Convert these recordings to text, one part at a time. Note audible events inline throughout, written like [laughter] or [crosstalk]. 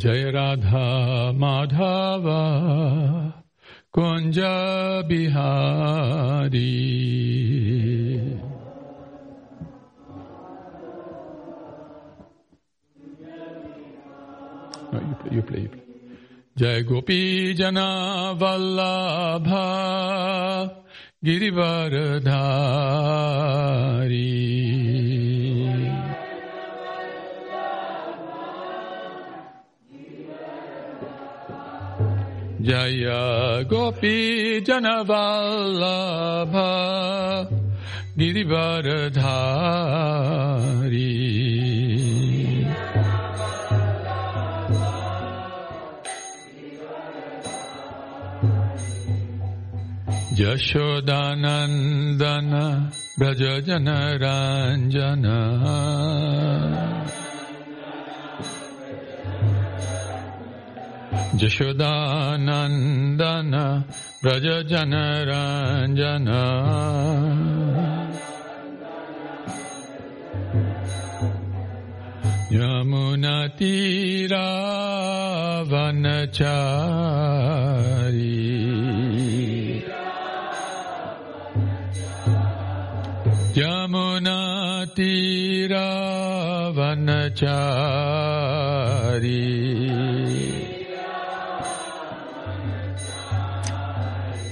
Jai Radha Madhava Kunja Bihari No, you play, you play, you play. Jai Gopi Jana Vallabha Jaya Gopi Janavallabha Girivaradhari Yashodanandana Brajajana Ranjana Yashodanandan Vraj जनरञ्जन यमुनतीरावनचारी। यमुनतीरावनचारी।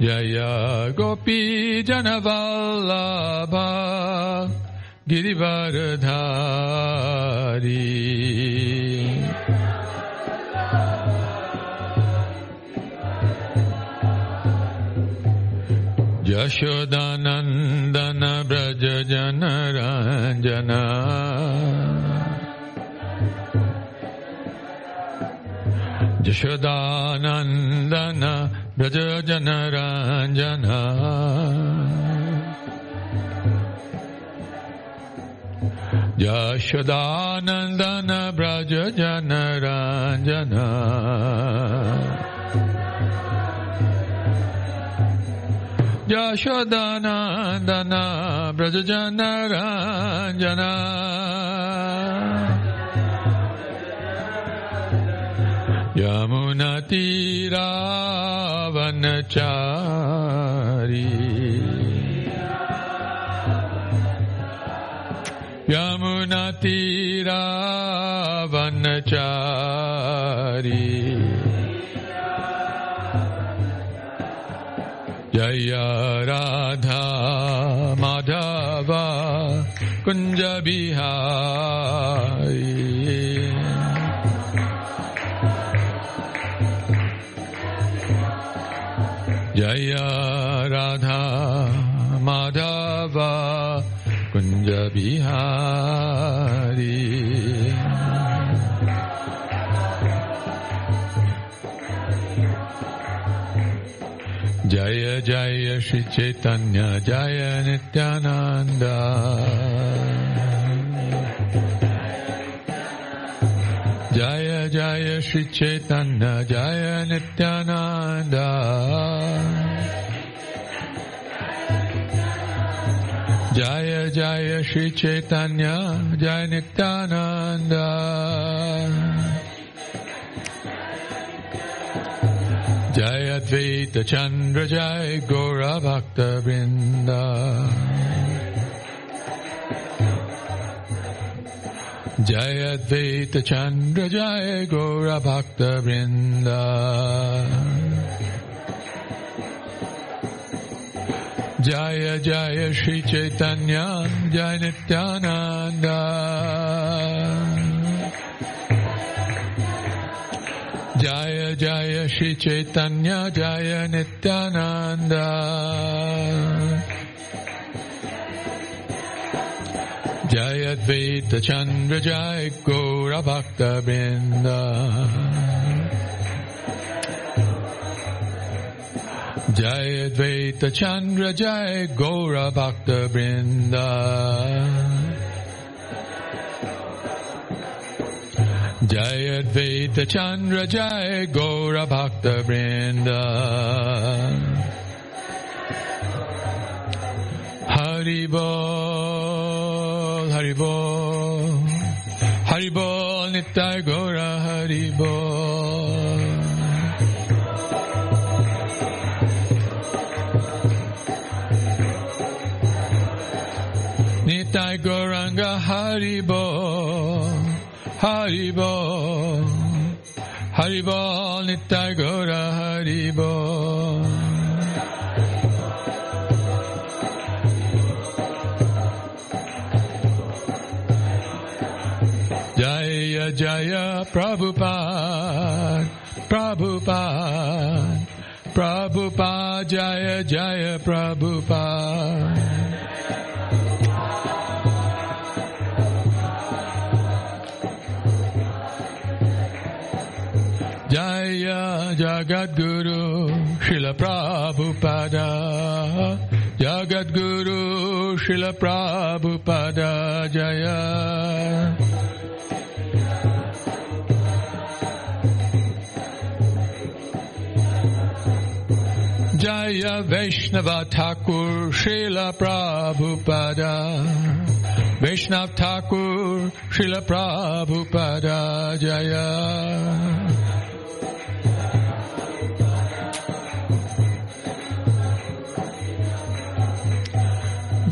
Jaya Gopi Janavallabha Girivaradhari Jaya Gopi Janavallabha Girivaradhari Yashodanandana Braja Janaranjana Yashodanandana Braja Janaranjana Yashodanandana Braja Janaranjana Yashodanandana Ranjana Yamunatira Vanachari Yamunatira Vanachari Jaya Radha Madhava Kunja Bihari Jaya Radha Madhava Kunja Bihari Jaya Jaya Shri Chaitanya Jaya Nityananda Jaya Jaya Shri Chaitanya Jaya Nityananda Jaya Advaita Chandra Jaya Gora Bhakta Vrinda. Jaya Advaita Chandra Jaya Gora Bhakta Vrinda. Jaya Jaya Shri Chaitanya Jaya Nityananda. Jaya Jaya Shri Chaitanya Jaya Nityananda Jaya Advaita Chandra Jaya Gaura Bhakta Brinda Jai Advaita Chandra Jai Advaita Chandra Jai Gaura Bhakta Brinda Haribol Haribol Haribol Nitai Gaura Haribol Nitai Goranga Haribo, Haribo, Haribo, Nitai Gora Haribo. Jaya Jaya Prabhupada, Prabhupada, Prabhupada Jaya Jaya Prabhupada. Jagat Guru Srila Prabhupada. Jagat Guru Srila Prabhupada Jaya. Jaya Vaishnava Thakur Srila Prabhupada. Vaishnav Thakur Srila Prabhupada Jaya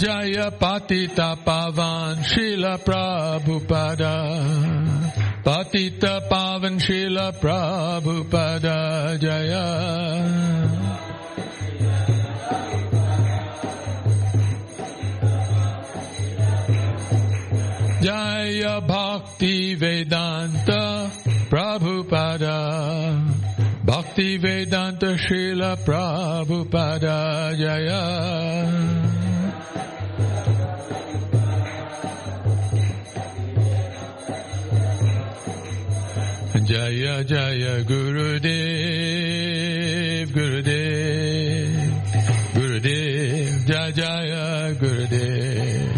जय पातित पावन शील प्रभुपद। पतित पावन शील प्रभुपद जय। जय भक्ति वेदान्त प्रभुपद। भक्ति वेदान्त शील प्रभुपद जय। Jaya Jaya Gurudev Gurudev Gurudev Jaya Jaya Gurudev.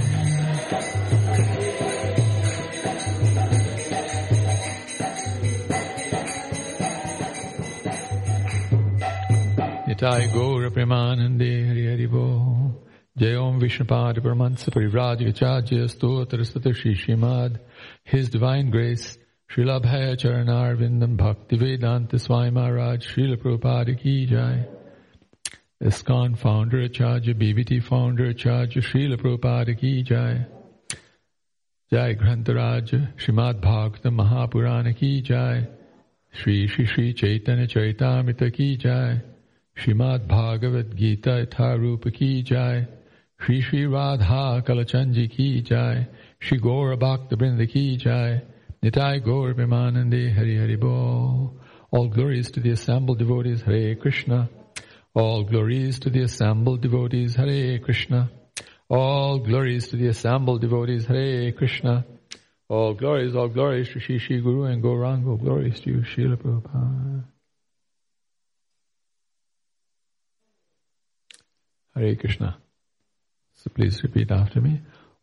Nitai Gaura Premanande Hari Hari Bo. Jai Om Vishnupad Paramansa Parivrajacharya Stotra Statra Shri Shrimad. His Divine Grace Srila Bhaya Charanarvindam Bhakti Vedanta Swami Maharaj Srila Prabhupada Ki Jai ISKCON founder Acharya BBT founder Acharya Srila Prabhupada Ki Jai Jai Grantaraj Srimad Bhagavatam Mahapurana Ki Jai Sri Sri Sri Chaitanya Charitamrita Ki Jai Srimad Bhagavad Gita Itharupa Ki Jai Sri Sri Radha Kalachanji Ki Jai Sri Gaura Bhakta Brinda Ki Jai Nitai Gaur Vimanande Hari Hari Bo. All glories to the assembled devotees, Hare Krishna. All glories to the assembled devotees, Hare Krishna. All glories to the assembled devotees, Hare Krishna. All glories, all glories to Shri Shri Guru and Gauranga. All glories to you, Srila Prabhupada. Hare Krishna. So please repeat after me.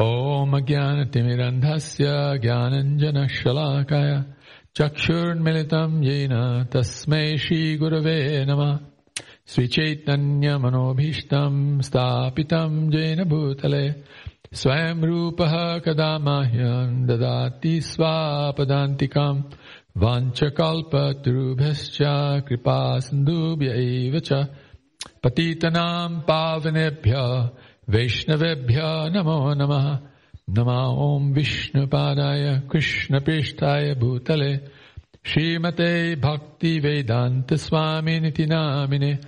ॐ ज्ञानतिमिरन्धस्य ज्ञानञ्जनशलाकाय चक्षुर्मिलितम् येन तस्मै श्रीगुरवे नमः। श्रीचैतन्यमनोभीष्टम् स्थापितम् येन भूतले। स्वयं रूपः कदा मह्यम् ददाति स्वापदान्तिकम् वाञ्छकल्पतरुभ्यश्च कृपा सिन्धुभ्य एव च। पतितनां पावनेभ्य वैष्णवेभ्य नमो नम। नमा ओम विष्णुपादाय कृष्णपृष्ठाय भूतले। श्रीमते भक्ति वेदांत स्वामी निति नामिने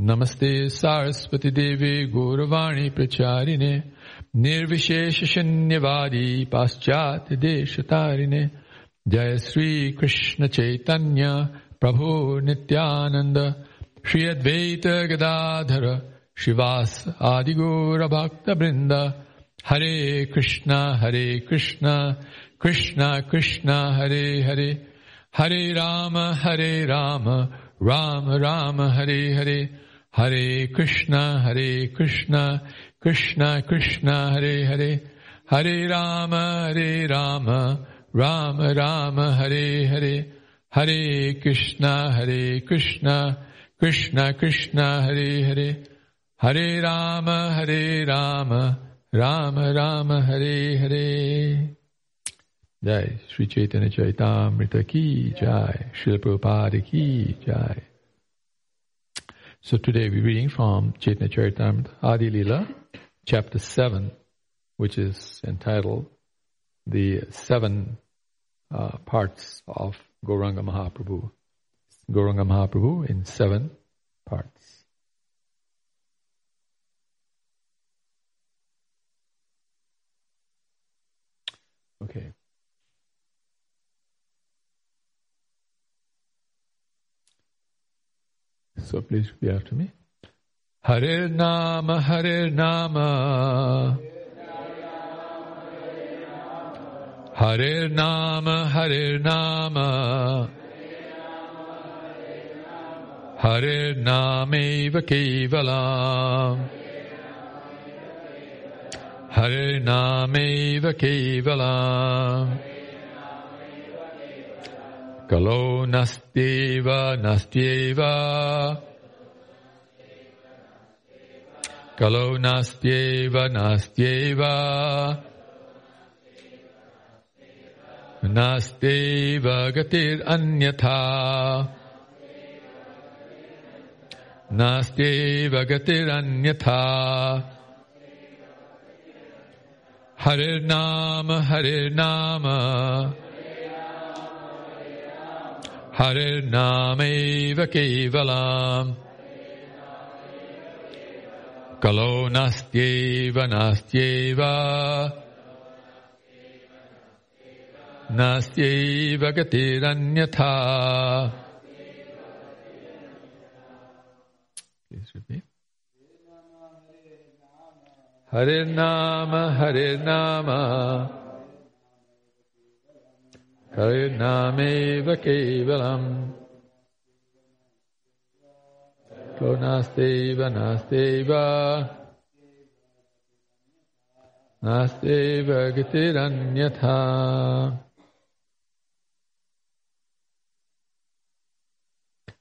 नमस्ते सारस्वती देवी गौरवाणी प्रचारिणे। निर्विशेष शून्यवादी पाश्चात्य देश तारिणे जय श्री कृष्ण चैतन्य प्रभु नित्यानंद श्री अद्वैत गदाधर शिवास आदिगौरभक्तवृन्द हरे कृष्ण हरे कृष्ण कृष्ण कृष्ण हरे हरे हरे राम हरे राम राम राम हरे हरे हरे कृष्ण हरे कृष्ण कृष्ण कृष्ण हरे हरे हरे राम हरे राम राम राम हरे हरे हरे कृष्ण हरे Krishna Krishna Krishna Hare Hare Hare Rama, Hare Rama, Rama Rama, Hare Hare. Jai Sri Chaitanya Charitamrita Ki Jai, Srila Prabhupada Ki Jai. So today we're reading from Chaitanya Charitamrita Adi Lila, chapter 7, which is entitled The Seven uh, Parts of Goranga Mahaprabhu. Goranga Mahaprabhu in seven parts. Okay. So please be after me. Hare Nama, Hare Nama. Hare Nama, Hare Nama. Hare Nameva Kevalam. Hare Nameva Kevalam. Kalo Nastyeva Nastyeva. Kalo Nastyeva Nastyeva. Nastyeva Gatir Anyatha. नास्त्यैव गतिरन्यथा हरिर्नाम हरिर्नाम हरिर्नामैव केवलम् कलो नास्त्यैव नास्त्यैव नास्त्यैव गतिरन्यथा Hare Nama, Hare Nama. Hare Nameva Kevalam. Nasteva, Nasteva. Nasteva Gatiranyatha.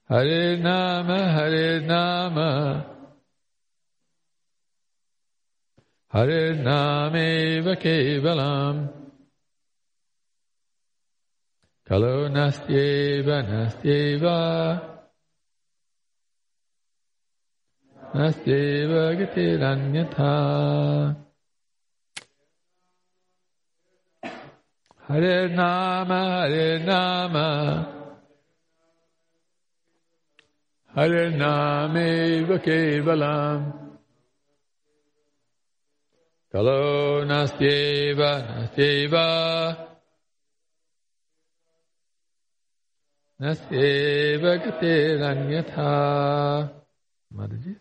Hare Nama, Hare Nama. Hare Nameva Kevalam. Kalo Nastyeva, Nastyeva. Nastyeva Gatiranyatha. Hare Nama, Hare Nama. Hare Nameva Kevalam. Kalo Nastyeva Nastyeva. Nastyeva Gatiranyatha. Mataji.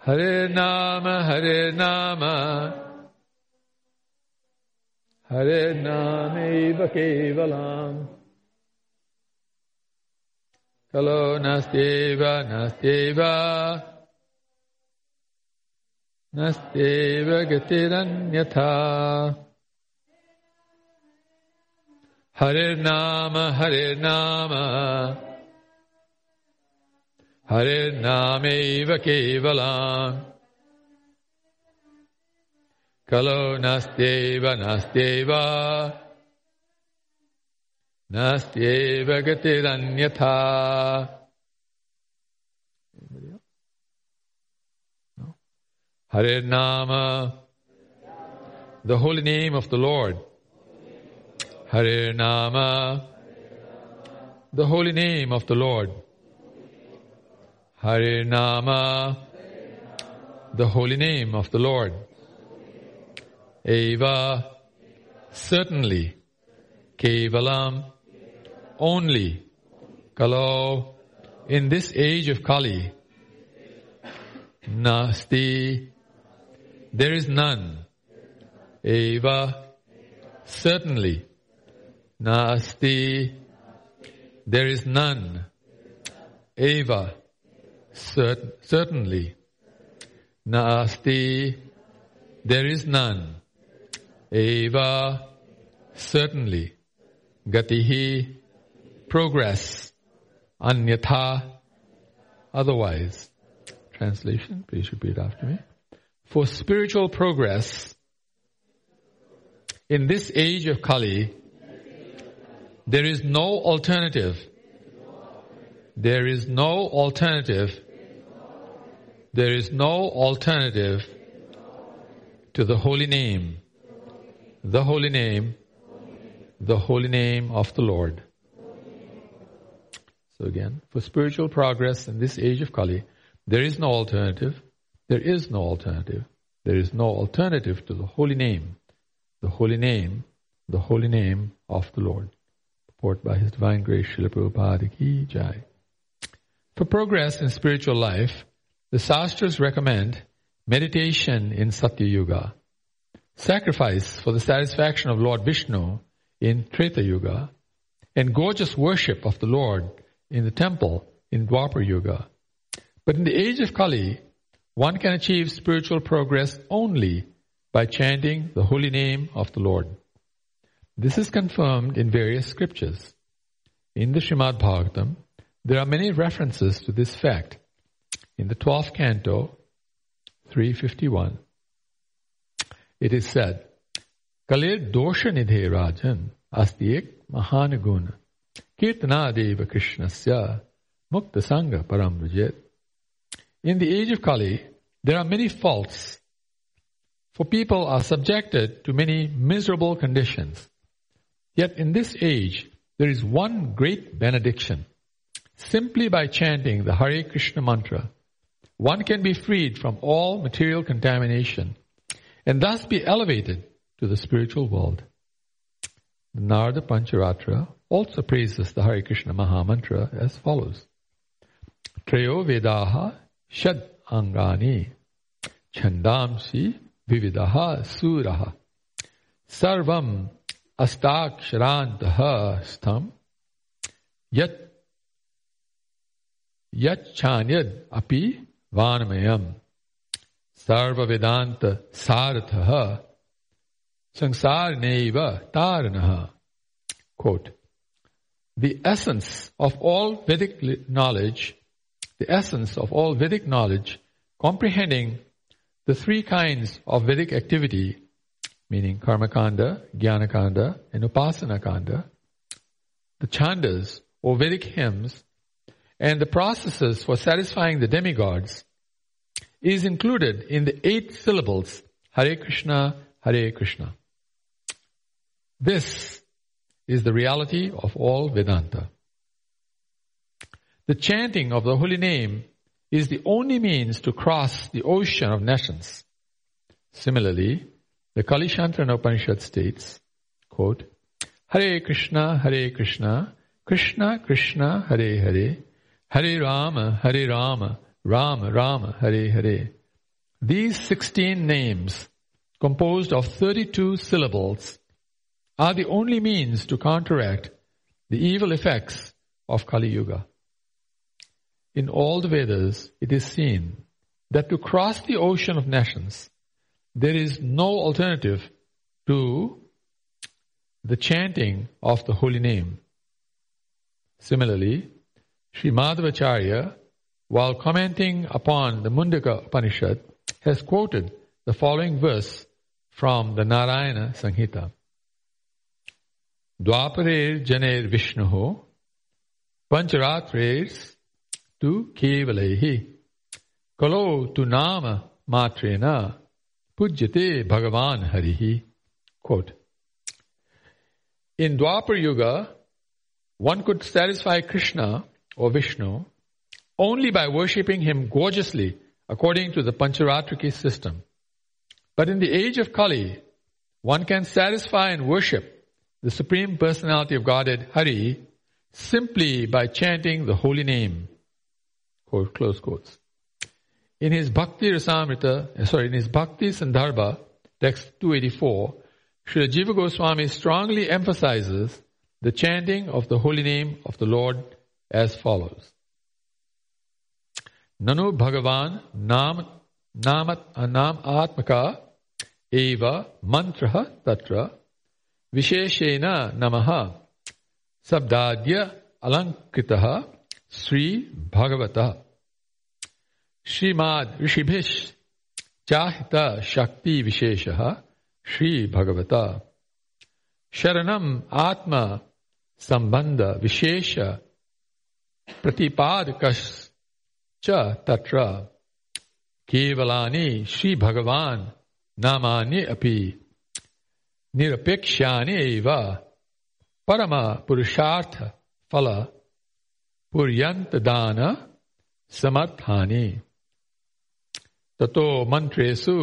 Hare Nama Hare Nama. Hare Nameva Kevalam. नस्त्येव गतिरन्यथा। हरिर्नाम हरिर्नाम। हरिर्नामेव केवलम्। कलो नास्त्येव नास्त्येव। नास्त्येव गतिरन्यथा। Hare Nama, the holy name of the Lord. Hare Nama, the holy name of the Lord. Hare Nama, the holy name of the Lord. Eva, certainly. Kevalam, only. Kalo, in this age of Kali. Nasti, there is none. Eva, certainly. Nasti, there is none. Eva, cert- certainly. Nasti, there is none. Eva, certainly. Gatihi, progress. Anyatha, otherwise. Translation, please repeat after me. For spiritual progress, in this age of Kali, there is no alternative. There is no alternative. There is no alternative to the holy name. The holy name. The holy name of the Lord. So again, for spiritual progress in this age of Kali, there is no alternative. There is no alternative. There is no alternative to the holy name. The holy name, the holy name of the Lord. Purport by His Divine Grace, Srila Prabhupada Ki Jai. For progress in spiritual life, the Sastras recommend meditation in Satya Yuga, sacrifice for the satisfaction of Lord Vishnu in Treta Yuga, and gorgeous worship of the Lord in the temple in Dwapar Yuga. But in the age of Kali, one can achieve spiritual progress only by chanting the holy name of the Lord. This is confirmed in various scriptures. In the Srimad Bhagavatam, there are many references to this fact. In the 12th canto, 351, it is said, Kalir dosha nidhe rajan astiek mahanaguna kirtana deva krishnasya mukta sangha param In the age of Kali, there are many faults, for people are subjected to many miserable conditions. Yet in this age, there is one great benediction. Simply by chanting the Hare Krishna mantra, one can be freed from all material contamination and thus be elevated to the spiritual world. The Narada Pancharatra also praises the Hare Krishna Maha Mantra as follows. Treyo Vedaha षड अंगानी छंदांसी विविध सूर। सर्व अस्ताक्षरांत स्थम। यद अपि सर्वेदात सारथ संसार नैव तारण। Quote, the essence of all vedic knowledge the essence of all Vedic knowledge, comprehending the three kinds of Vedic activity, meaning Karmakanda, Jnanakanda, and Upasanakanda, the chandas or Vedic hymns, and the processes for satisfying the demigods is included in the eight syllables Hare Krishna, Hare Krishna. This is the reality of all Vedanta. The chanting of the holy name is the only means to cross the ocean of nescience. Similarly, the Kalisantarana Upanishad states, quote, Hare Krishna, Hare Krishna, Krishna Krishna, Hare Hare, Hare Rama, Hare Rama, Rama Rama, Hare Hare. These 16 names, composed of 32 syllables, are the only means to counteract the evil effects of Kali Yuga. In all the Vedas, it is seen that to cross the ocean of nescience, there is no alternative to the chanting of the holy name. Similarly, Sri Madhvacharya, while commenting upon the Mundaka Upanishad, has quoted the following verse from the Narayana Samhita. Dwaparer Janer Vishnuho Pancharatrer Tu Kevalehi Kalo Tu Nama Matrena Pujyate Bhagavan Harihi. Quote. In Dwapar Yuga, one could satisfy Krishna or Vishnu only by worshipping him gorgeously according to the Pancharatriki system. But in the age of Kali, one can satisfy and worship the Supreme Personality of Godhead, Hari, simply by chanting the holy name. Quote, close quotes. In his Bhakti Rasamrita, uh, sorry, in his Bhakti Sandarbha, text 284, Srila Jiva Goswami strongly emphasizes the chanting of the holy name of the Lord as follows. Nanu Bhagavan Nam Namat Nam Atmaka Eva Mantra Tatra Visheshena Namaha Sabdadya Alankritaha Sri Bhagavata Srimad ऋषिभिश चाहता शक्ति विशेष श्री भगवता शरणम आत्म संबंध विशेष प्रतिपादकश तत्र। केवलानि श्री भगवान नामानि अपि निरपेक्षानि एव परम पुरुषार्थ फल पुर्यंत दान समर्थानी। ततो मंत्रेषु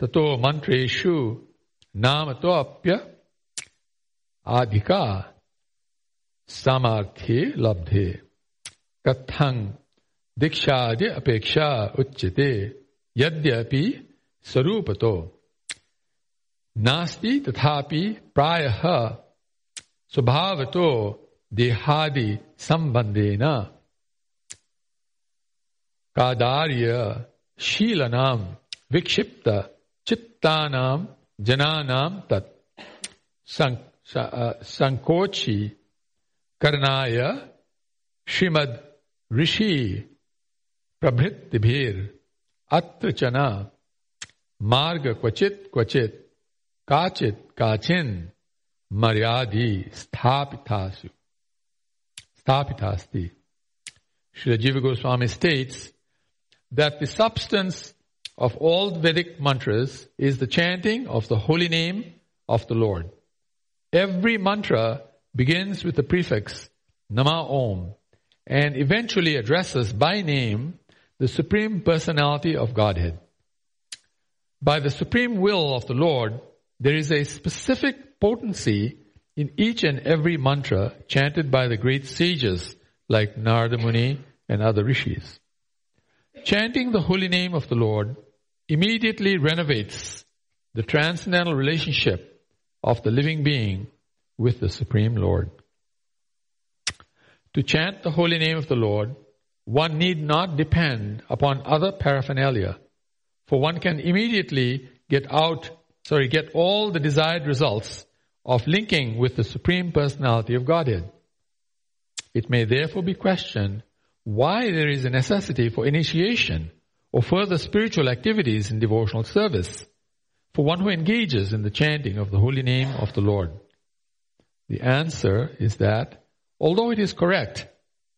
ततो मंत्रेषु नाम तो अप्य आधिका सामर्थ्य लब्धे। कथं दीक्षादि अपेक्षा उच्यते, यद्यपि स्वरूप तो नास्ति तथापि प्रायः स्वभाव तो देहादि संबंधेन कादार्य शीलनाम, विक्षिप्त, चित्तानाम, जनानाम तत्। संकोची करनाय श्रीमद ऋषि, प्रभृतिभिर अत्र चना मार्ग क्वचित क्वचित, काचित काचिन, मर्यादि स्थापितासु। स्थापितास्ति। Srila Jiva Goswami states that the substance of all Vedic mantras is the chanting of the holy name of the Lord. Every mantra begins with the prefix Nama Om and eventually addresses by name the Supreme Personality of Godhead. By the supreme will of the Lord, there is a specific potency in each and every mantra chanted by the great sages like Narada Muni and other rishis. Chanting the holy name of the Lord immediately renovates the transcendental relationship of the living being with the Supreme Lord. To chant the holy name of the Lord, one need not depend upon other paraphernalia, for one can immediately get out, sorry, get all the desired results of linking with the Supreme Personality of Godhead. It may therefore be questioned why there is a necessity for initiation or further spiritual activities in devotional service for one who engages in the chanting of the holy name of the Lord? The answer is that although it is correct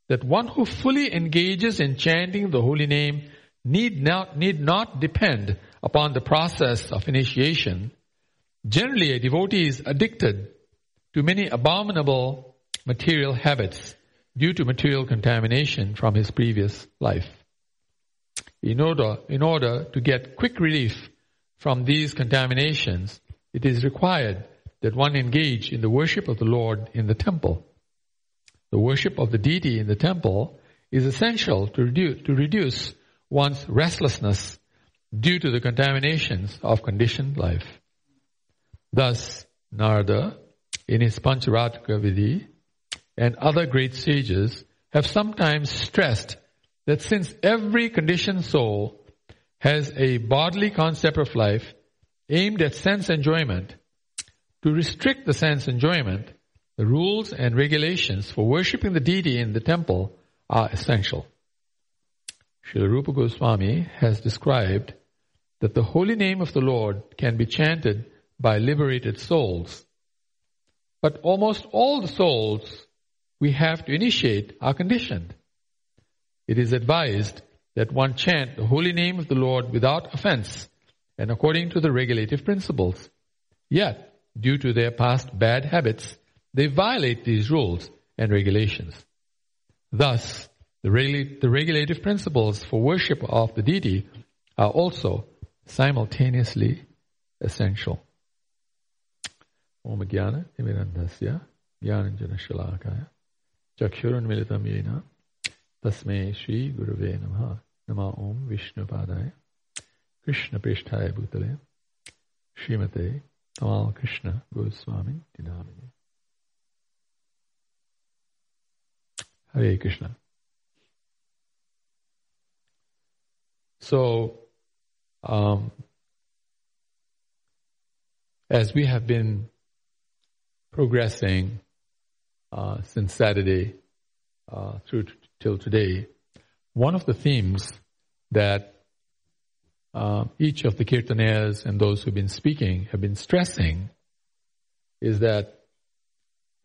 that one who fully engages in chanting the holy name need not, need not depend upon the process of initiation, generally a devotee is addicted to many abominable material habits due to material contamination from his previous life. In order, in order to get quick relief from these contaminations, it is required that one engage in the worship of the Lord in the temple. The worship of the deity in the temple is essential to reduce, to reduce one's restlessness due to the contaminations of conditioned life. Thus, Narada, in his Pancharatrika Vidhi, and other great sages have sometimes stressed that since every conditioned soul has a bodily concept of life aimed at sense enjoyment, to restrict the sense enjoyment, the rules and regulations for worshipping the deity in the temple are essential. Srila Rupa Goswami has described that the holy name of the Lord can be chanted by liberated souls But almost all the souls we have to initiate are conditioned. It is advised that one chant the holy name of the Lord without offense and according to the regulative principles. Yet, due to their past bad habits, they violate these rules and regulations. Thus, the, regula- the regulative principles for worship of the deity are also simultaneously essential. Om Jnana Shalakaya Chakshurunmilitam Yena Tasme Shri Gurave Namaha Nama Om Vishnu Padaya Krishna Prishtaya Bhutale Srimate Tamal Krishna Goswami Dinamini Hare Krishna. So, um, as we have been progressing uh, since Saturday uh, through t- till today, one of the themes that uh, each of the kirtanayas and those who've been speaking have been stressing is that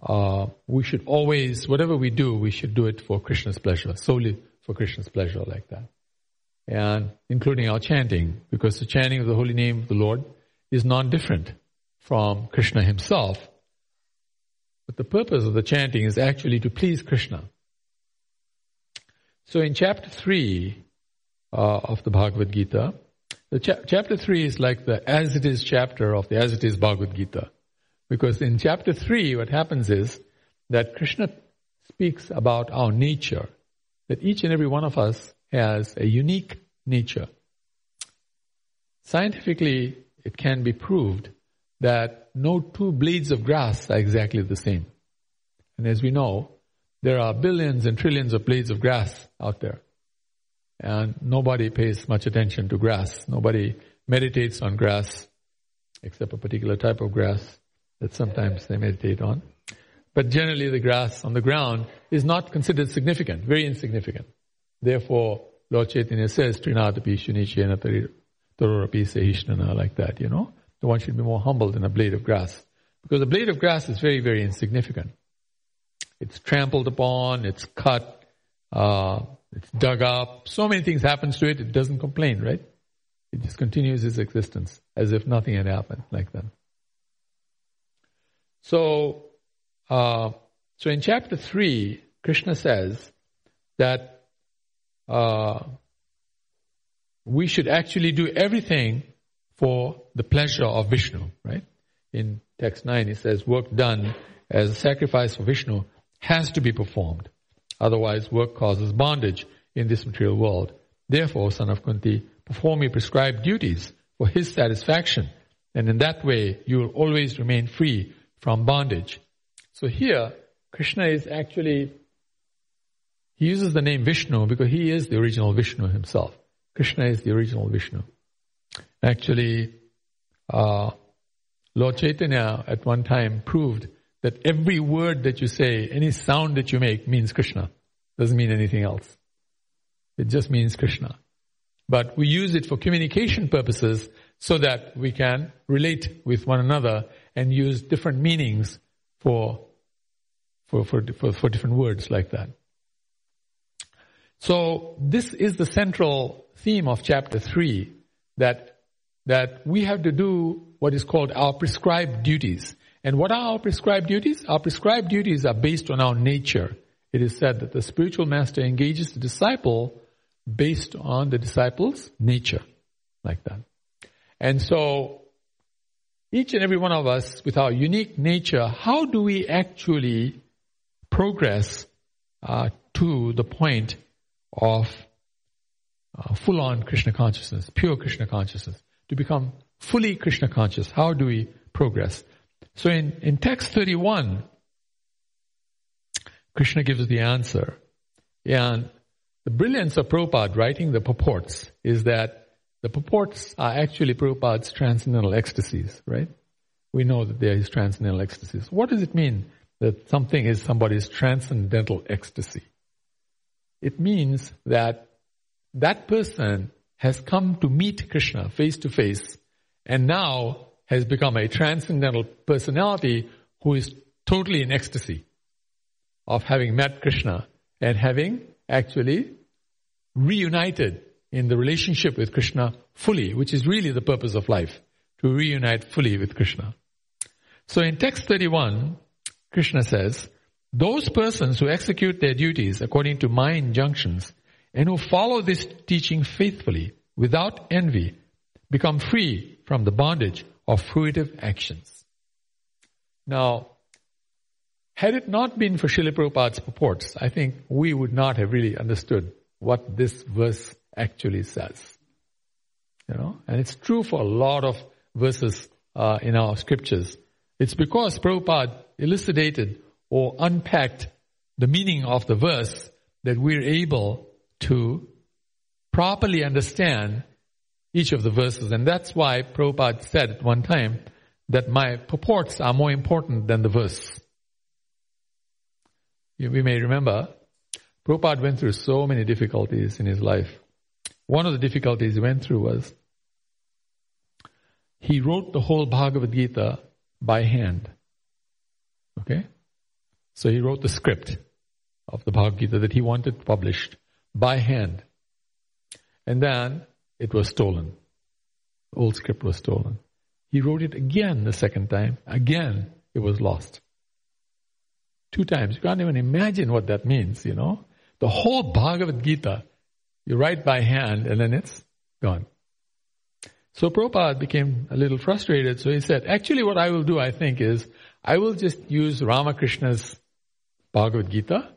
uh, we should always, whatever we do, we should do it for Krishna's pleasure, solely for Krishna's pleasure, like that. And including our chanting, because the chanting of the holy name of the Lord is not different from Krishna himself. But the purpose of the chanting is actually to please Krishna. So in chapter 3 uh, of the Bhagavad Gita, the cha- chapter 3 is like the as it is chapter of the as it is Bhagavad Gita. Because in chapter 3, what happens is that Krishna speaks about our nature, that each and every one of us has a unique nature. Scientifically, it can be proved that no two blades of grass are exactly the same. And as we know, there are billions and trillions of blades of grass out there. And nobody pays much attention to grass. Nobody meditates on grass, except a particular type of grass that sometimes they meditate on. But generally the grass on the ground is not considered significant, very insignificant. Therefore, Lord Chaitanya says, Trinadapi Shunichena Tarorapi Sehishnana, like that, you know. The one should be more humble than a blade of grass. Because a blade of grass is very, very insignificant. It's trampled upon, it's cut, uh, it's dug up. So many things happens to it, it doesn't complain, right? It just continues its existence as if nothing had happened, like that. So, uh, so in chapter three, Krishna says that uh, we should actually do everything for the pleasure of Vishnu, right? In text 9 it says, work done as a sacrifice for Vishnu has to be performed. Otherwise work causes bondage in this material world. Therefore, son of Kunti, perform your prescribed duties for his satisfaction. And in that way, you will always remain free from bondage. So here, Krishna is actually, he uses the name Vishnu because he is the original Vishnu himself. Krishna is the original Vishnu. Actually, uh, Lord Chaitanya at one time proved that every word that you say, any sound that you make means Krishna. Doesn't mean anything else. It just means Krishna. But we use it for communication purposes so that we can relate with one another and use different meanings for, for, for, for, for different words like that. So this is the central theme of chapter 3 that, that we have to do what is called our prescribed duties. And what are our prescribed duties? Our prescribed duties are based on our nature. It is said that the spiritual master engages the disciple based on the disciple's nature, like that. And so, each and every one of us, with our unique nature, how do we actually progress uh, to the point of uh, full-on Krishna consciousness, pure Krishna consciousness, to become fully Krishna conscious? How do we progress? So in, in text 31, Krishna gives the answer. And the brilliance of Prabhupada writing the purports is that the purports are actually Prabhupada's transcendental ecstasies, right? We know that there is transcendental ecstasies. What does it mean that something is somebody's transcendental ecstasy? It means that that person has come to meet Krishna face to face and now has become a transcendental personality who is totally in ecstasy of having met Krishna and having actually reunited in the relationship with Krishna fully, which is really the purpose of life, to reunite fully with Krishna. So in text 31, Krishna says, those persons who execute their duties according to my injunctions and who follow this teaching faithfully without envy become free from the bondage of fruitive actions. Now, had it not been for Srila Prabhupada's purports, I think we would not have really understood what this verse actually says. You know, and it's true for a lot of verses uh, in our scriptures. It's because Prabhupada elucidated or unpacked the meaning of the verse that we're able to properly understand each of the verses. And that's why Prabhupada said at one time that my purports are more important than the verse. We may remember, Prabhupada went through so many difficulties in his life. One of the difficulties he went through was he wrote the whole Bhagavad Gita by hand. Okay? So he wrote the script of the Bhagavad Gita that he wanted published by hand. And then it was stolen. The old script was stolen. He wrote it again the second time. Again, it was lost. Two times. You can't even imagine what that means, you know. The whole Bhagavad Gita you write by hand and then it's gone. So Prabhupada became a little frustrated, so he said, actually what I will do, I think, is I will just use Ramakrishna's Bhagavad Gita,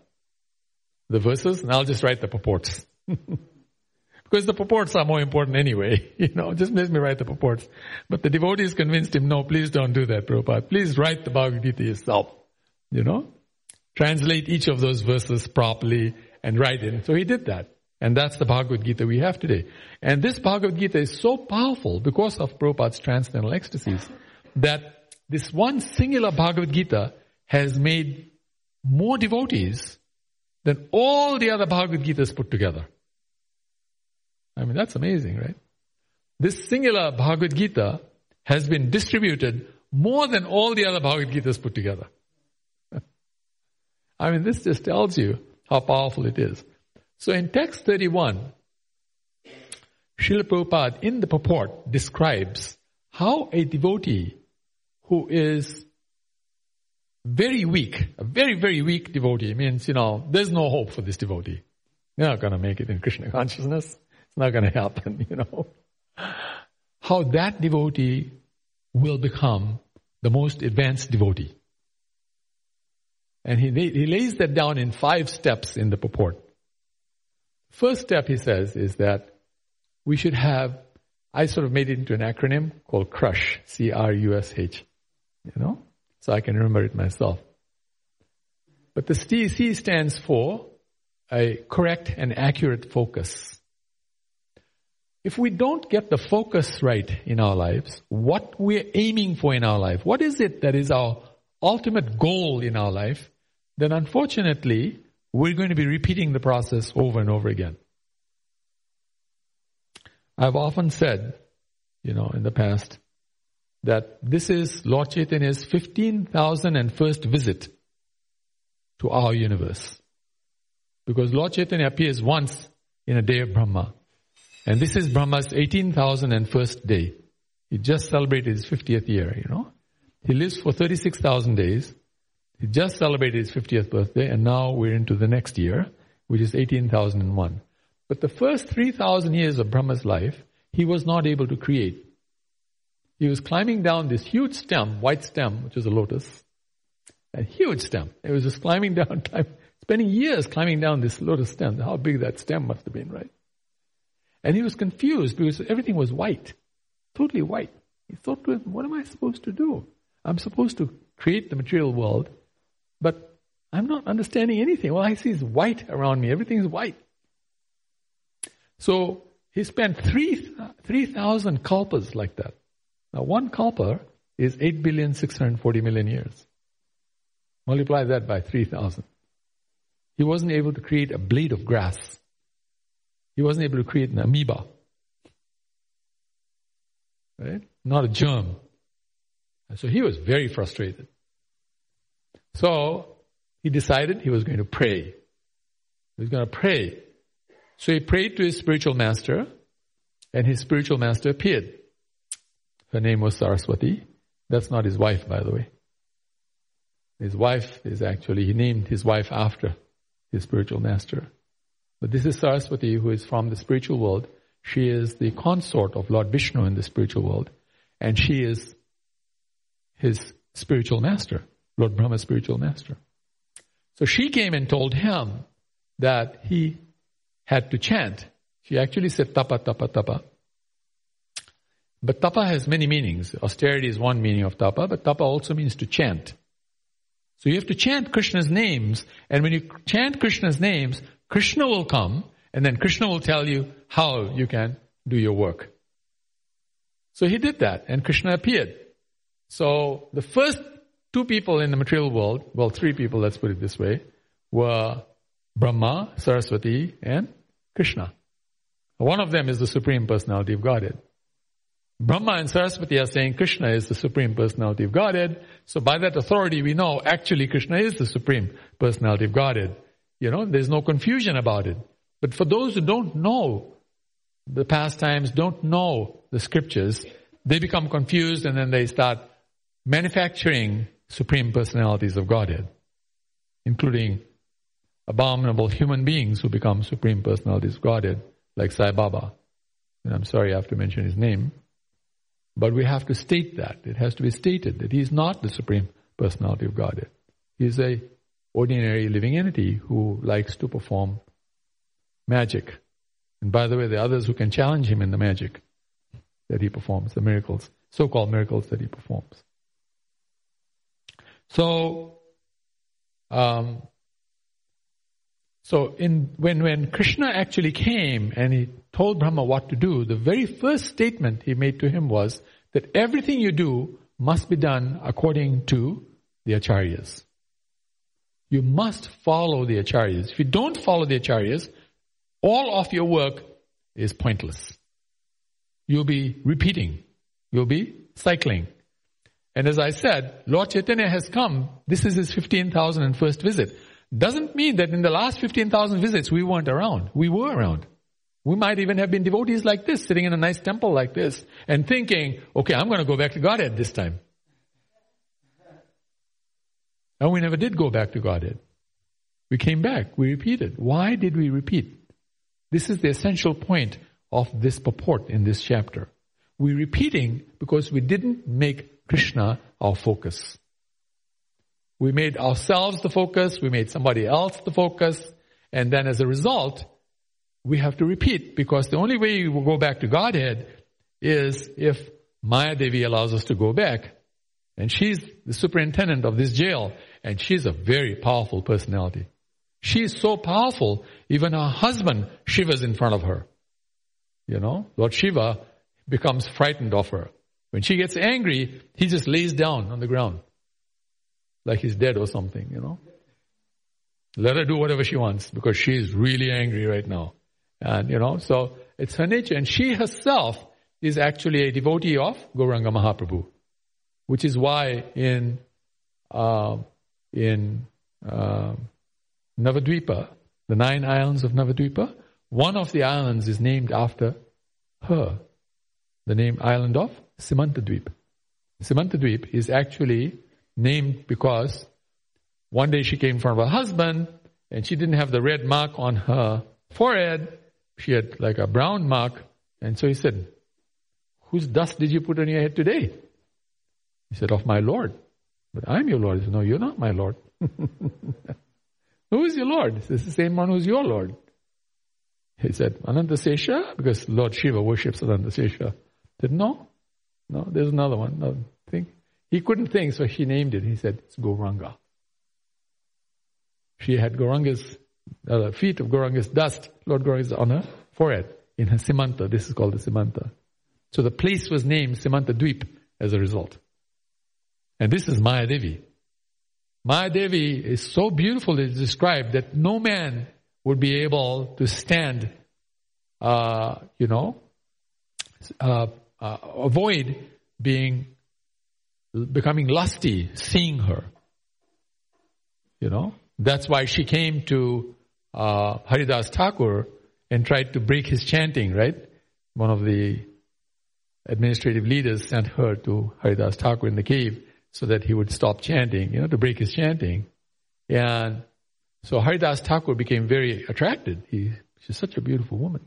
the verses, and I'll just write the purports. [laughs] because the purports are more important anyway. [laughs] You know, just let me write the purports. But the devotees convinced him, no, please don't do that, Prabhupada. Please write the Bhagavad Gita yourself. You know? Translate each of those verses properly and write it. So he did that. And that's the Bhagavad Gita we have today. And this Bhagavad Gita is so powerful because of Prabhupada's transcendental ecstasies that this one singular Bhagavad Gita has made more devotees than all the other Bhagavad Gitas put together. I mean, that's amazing, right? This singular Bhagavad Gita has been distributed more than all the other Bhagavad Gitas put together. [laughs] I mean, this just tells you how powerful it is. So in text 31, Srila Prabhupada in the purport describes how a devotee who is very weak, a very, very weak devotee means, you know, there's no hope for this devotee. They're not going to make it in Krishna consciousness. It's not going to happen, [laughs] you know. How that devotee will become the most advanced devotee. And he, he lays that down in five steps in the purport. First step, he says, is that we should have, I sort of made it into an acronym called CRUSH, C-R-U-S-H, you know, so I can remember it myself. But the C stands for a correct and accurate focus. If we don't get the focus right in our lives, what we're aiming for in our life, what is it that is our ultimate goal in our life, then unfortunately, we're going to be repeating the process over and over again. I've often said, you know, in the past, that this is Lord Chaitanya's 15,001st visit to our universe. Because Lord Chaitanya appears once in a day of Brahma. And this is Brahma's 18,001st day. He just celebrated his 50th year, you know. He lives for 36,000 days. He just celebrated his 50th birthday and now we're into the next year, which is 18,001. But the first 3,000 years of Brahma's life, he was not able to create. He was climbing down this huge stem, white stem, which is a lotus. A huge stem. He was just climbing [laughs] down, spending years climbing down this lotus stem. How big that stem must have been, right? And he was confused because everything was white. Totally white. He thought to him, what am I supposed to do? I'm supposed to create the material world but I'm not understanding anything. All I see is white around me. Everything is white. So he spent 3,000 3, kalpas like that. Now one kalpa is 8 billion 640 million years. Multiply that by 3,000. He wasn't able to create a blade of grass. He wasn't able to create an amoeba. Right? Not a germ. And so he was very frustrated. So he decided he was going to pray. He was going to pray. So he prayed to his spiritual master, and his spiritual master appeared. Her name was Saraswati. That's not his wife, by the way. His wife is actually, he named his wife after his spiritual master. But this is Saraswati, who is from the spiritual world. She is the consort of Lord Vishnu in the spiritual world, and she is his spiritual master, Lord Brahma's spiritual master. So she came and told him that he had to chant. She actually said tapa, tapa, tapa. But tapa has many meanings. Austerity is one meaning of tapa, but tapa also means to chant. So you have to chant Krishna's names, and when you chant Krishna's names, Krishna will come, and then Krishna will tell you how you can do your work. So he did that, and Krishna appeared. So the first two people in the material world, well, three people, let's put it this way, were Brahma, Saraswati, and Krishna. One of them is the Supreme Personality of Godhead. Brahma and Saraswati are saying Krishna is the Supreme Personality of Godhead. So by that authority, we know actually Krishna is the Supreme Personality of Godhead. You know, there's no confusion about it. But for those who don't know the pastimes, don't know the scriptures, they become confused and then they start manufacturing Supreme Personalities of Godhead, including abominable human beings who become Supreme Personalities of Godhead, like Sai Baba. And I'm sorry I have to mention his name. But we have to state that. It has to be stated that he is not the Supreme Personality of Godhead. He is a ordinary living entity who likes to perform magic. And by the way, there are others who can challenge him in the magic that he performs, the miracles, so-called miracles that he performs. So, um, so in, when, when Krishna actually came and he told Brahma what to do, the very first statement he made to him was that everything you do must be done according to the acharyas. You must follow the acharyas. If you don't follow the acharyas, all of your work is pointless. You'll be repeating. You'll be cycling. And as I said, Lord Chaitanya has come. This is his 15,001st visit. Doesn't mean that in the last 15,000 visits we weren't around. We were around. We might even have been devotees like this, sitting in a nice temple like this, and thinking, okay, I'm going to go back to Godhead this time. And we never did go back to Godhead. We came back. We repeated. Why did we repeat? This is the essential point of this purport in this chapter. We're repeating because we didn't make Krishna our focus. We made ourselves the focus, we made somebody else the focus, and then as a result, we have to repeat because the only way we will go back to Godhead is if Maya Devi allows us to go back. And she's the superintendent of this jail, and she's a very powerful personality. She is so powerful, even her husband shivers in front of her. You know, Lord Shiva becomes frightened of her. When she gets angry, he just lays down on the ground. Like he's dead or something, you know. Let her do whatever she wants because she's really angry right now. And, you know, so it's her nature. And she herself is actually a devotee of Gauranga Mahaprabhu, which is why in, uh, in uh, Navadvipa, the nine islands of Navadvipa, one of the islands is named after her. The name island of Simantadweep. Simantadweep is actually named because one day she came in front of her husband and she didn't have the red mark on her forehead. She had like a brown mark. And so he said, whose dust did you put on your head today? He said, of my Lord. But I'm your Lord. He said, no, you're not my Lord. [laughs] Who is your Lord? He says, the same one who's your Lord. He said, Anantasesha, because Lord Shiva worships Anantasesha. He said, no, no, there's another one. Think. He couldn't think, so he named it. He said, it's Gauranga. She had Gauranga's, uh, feet of Gauranga's dust, Lord Gauranga's on her forehead, in her Simanta. This is called the Simanta. So the place was named Simanta Dweep as a result. And this is Maya Devi. Maya Devi is so beautifully described that no man would be able to stand, uh, you know, uh, uh, avoid being becoming lusty seeing her. You know, that's why she came to uh, Haridas Thakur and tried to break his chanting, right? One of the administrative leaders sent her to Haridas Thakur in the cave so that he would stop chanting, you know, to break his chanting. And so Haridas Thakur became very attracted. He, she's such a beautiful woman.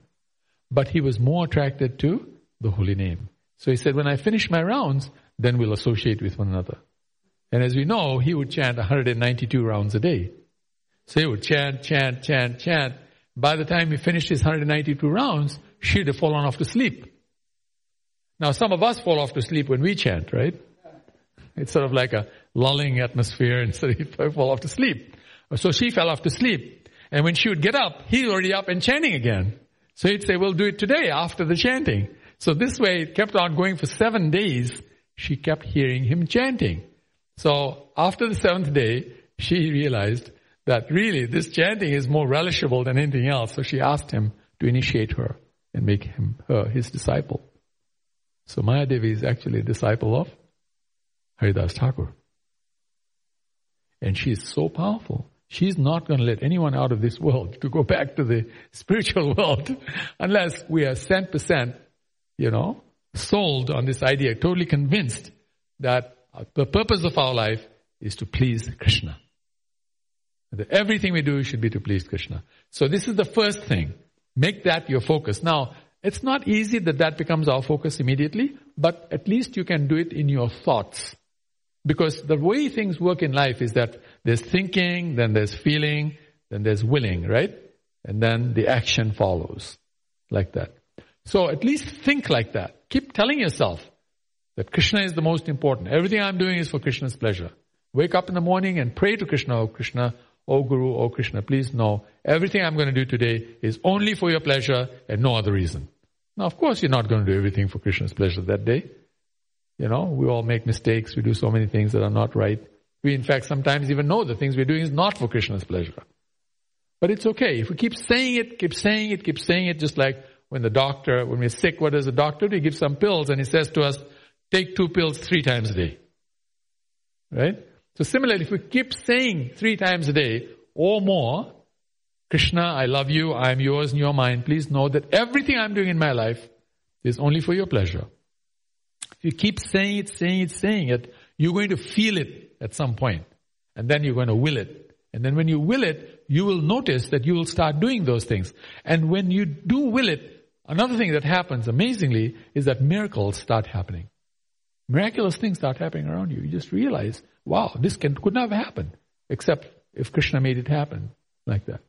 But he was more attracted to the holy name. So he said, when I finish my rounds, then we'll associate with one another. And as we know, he would chant 192 rounds a day. So he would chant, chant, chant, chant. By the time he finished his 192 rounds, she'd have fallen off to sleep. Now some of us fall off to sleep when we chant, right? It's sort of like a lulling atmosphere and so he fall off to sleep. So she fell off to sleep. And when she would get up, he's already up and chanting again. So he'd say, we'll do it today after the chanting. So this way it kept on going for seven days. She kept hearing him chanting. So after the seventh day, she realized that really this chanting is more relishable than anything else. So she asked him to initiate her and make him her his disciple. So Mayadevi is actually a disciple of Haridas Thakur. And she is so powerful. She's not going to let anyone out of this world to go back to the [laughs] spiritual world unless we are 100%, you know, sold on this idea, totally convinced that the purpose of our life is to please Krishna. That everything we do should be to please Krishna. So this is the first thing. Make that your focus. Now, it's not easy that that becomes our focus immediately, but at least you can do it in your thoughts. Because the way things work in life is that there's thinking, then there's feeling, then there's willing, right? And then the action follows like that. So at least think like that. Keep telling yourself that Krishna is the most important. Everything I'm doing is for Krishna's pleasure. Wake up in the morning and pray to Krishna, oh Krishna, oh Guru, oh Krishna, please know everything I'm going to do today is only for your pleasure and no other reason. Now, of course, you're not going to do everything for Krishna's pleasure that day. You know, we all make mistakes. We do so many things that are not right. We, in fact, sometimes even know the things we're doing is not for Krishna's pleasure. But it's okay. If we keep saying it, keep saying it, keep saying it, just like when the doctor, when we're sick, what does the doctor do? He gives some pills and he says to us, take two pills three times a day. Right? So similarly, if we keep saying three times a day or more, Krishna, I love you, I am yours in your mind, please know that everything I'm doing in my life is only for your pleasure. If you keep saying it, saying it, saying it, you're going to feel it at some point. And then you're going to will it. And then when you will it, you will notice that you will start doing those things. And when you do will it, another thing that happens amazingly is that miracles start happening. Miraculous things start happening around you. You just realize, wow, this can, could have happened except if Krishna made it happen like that.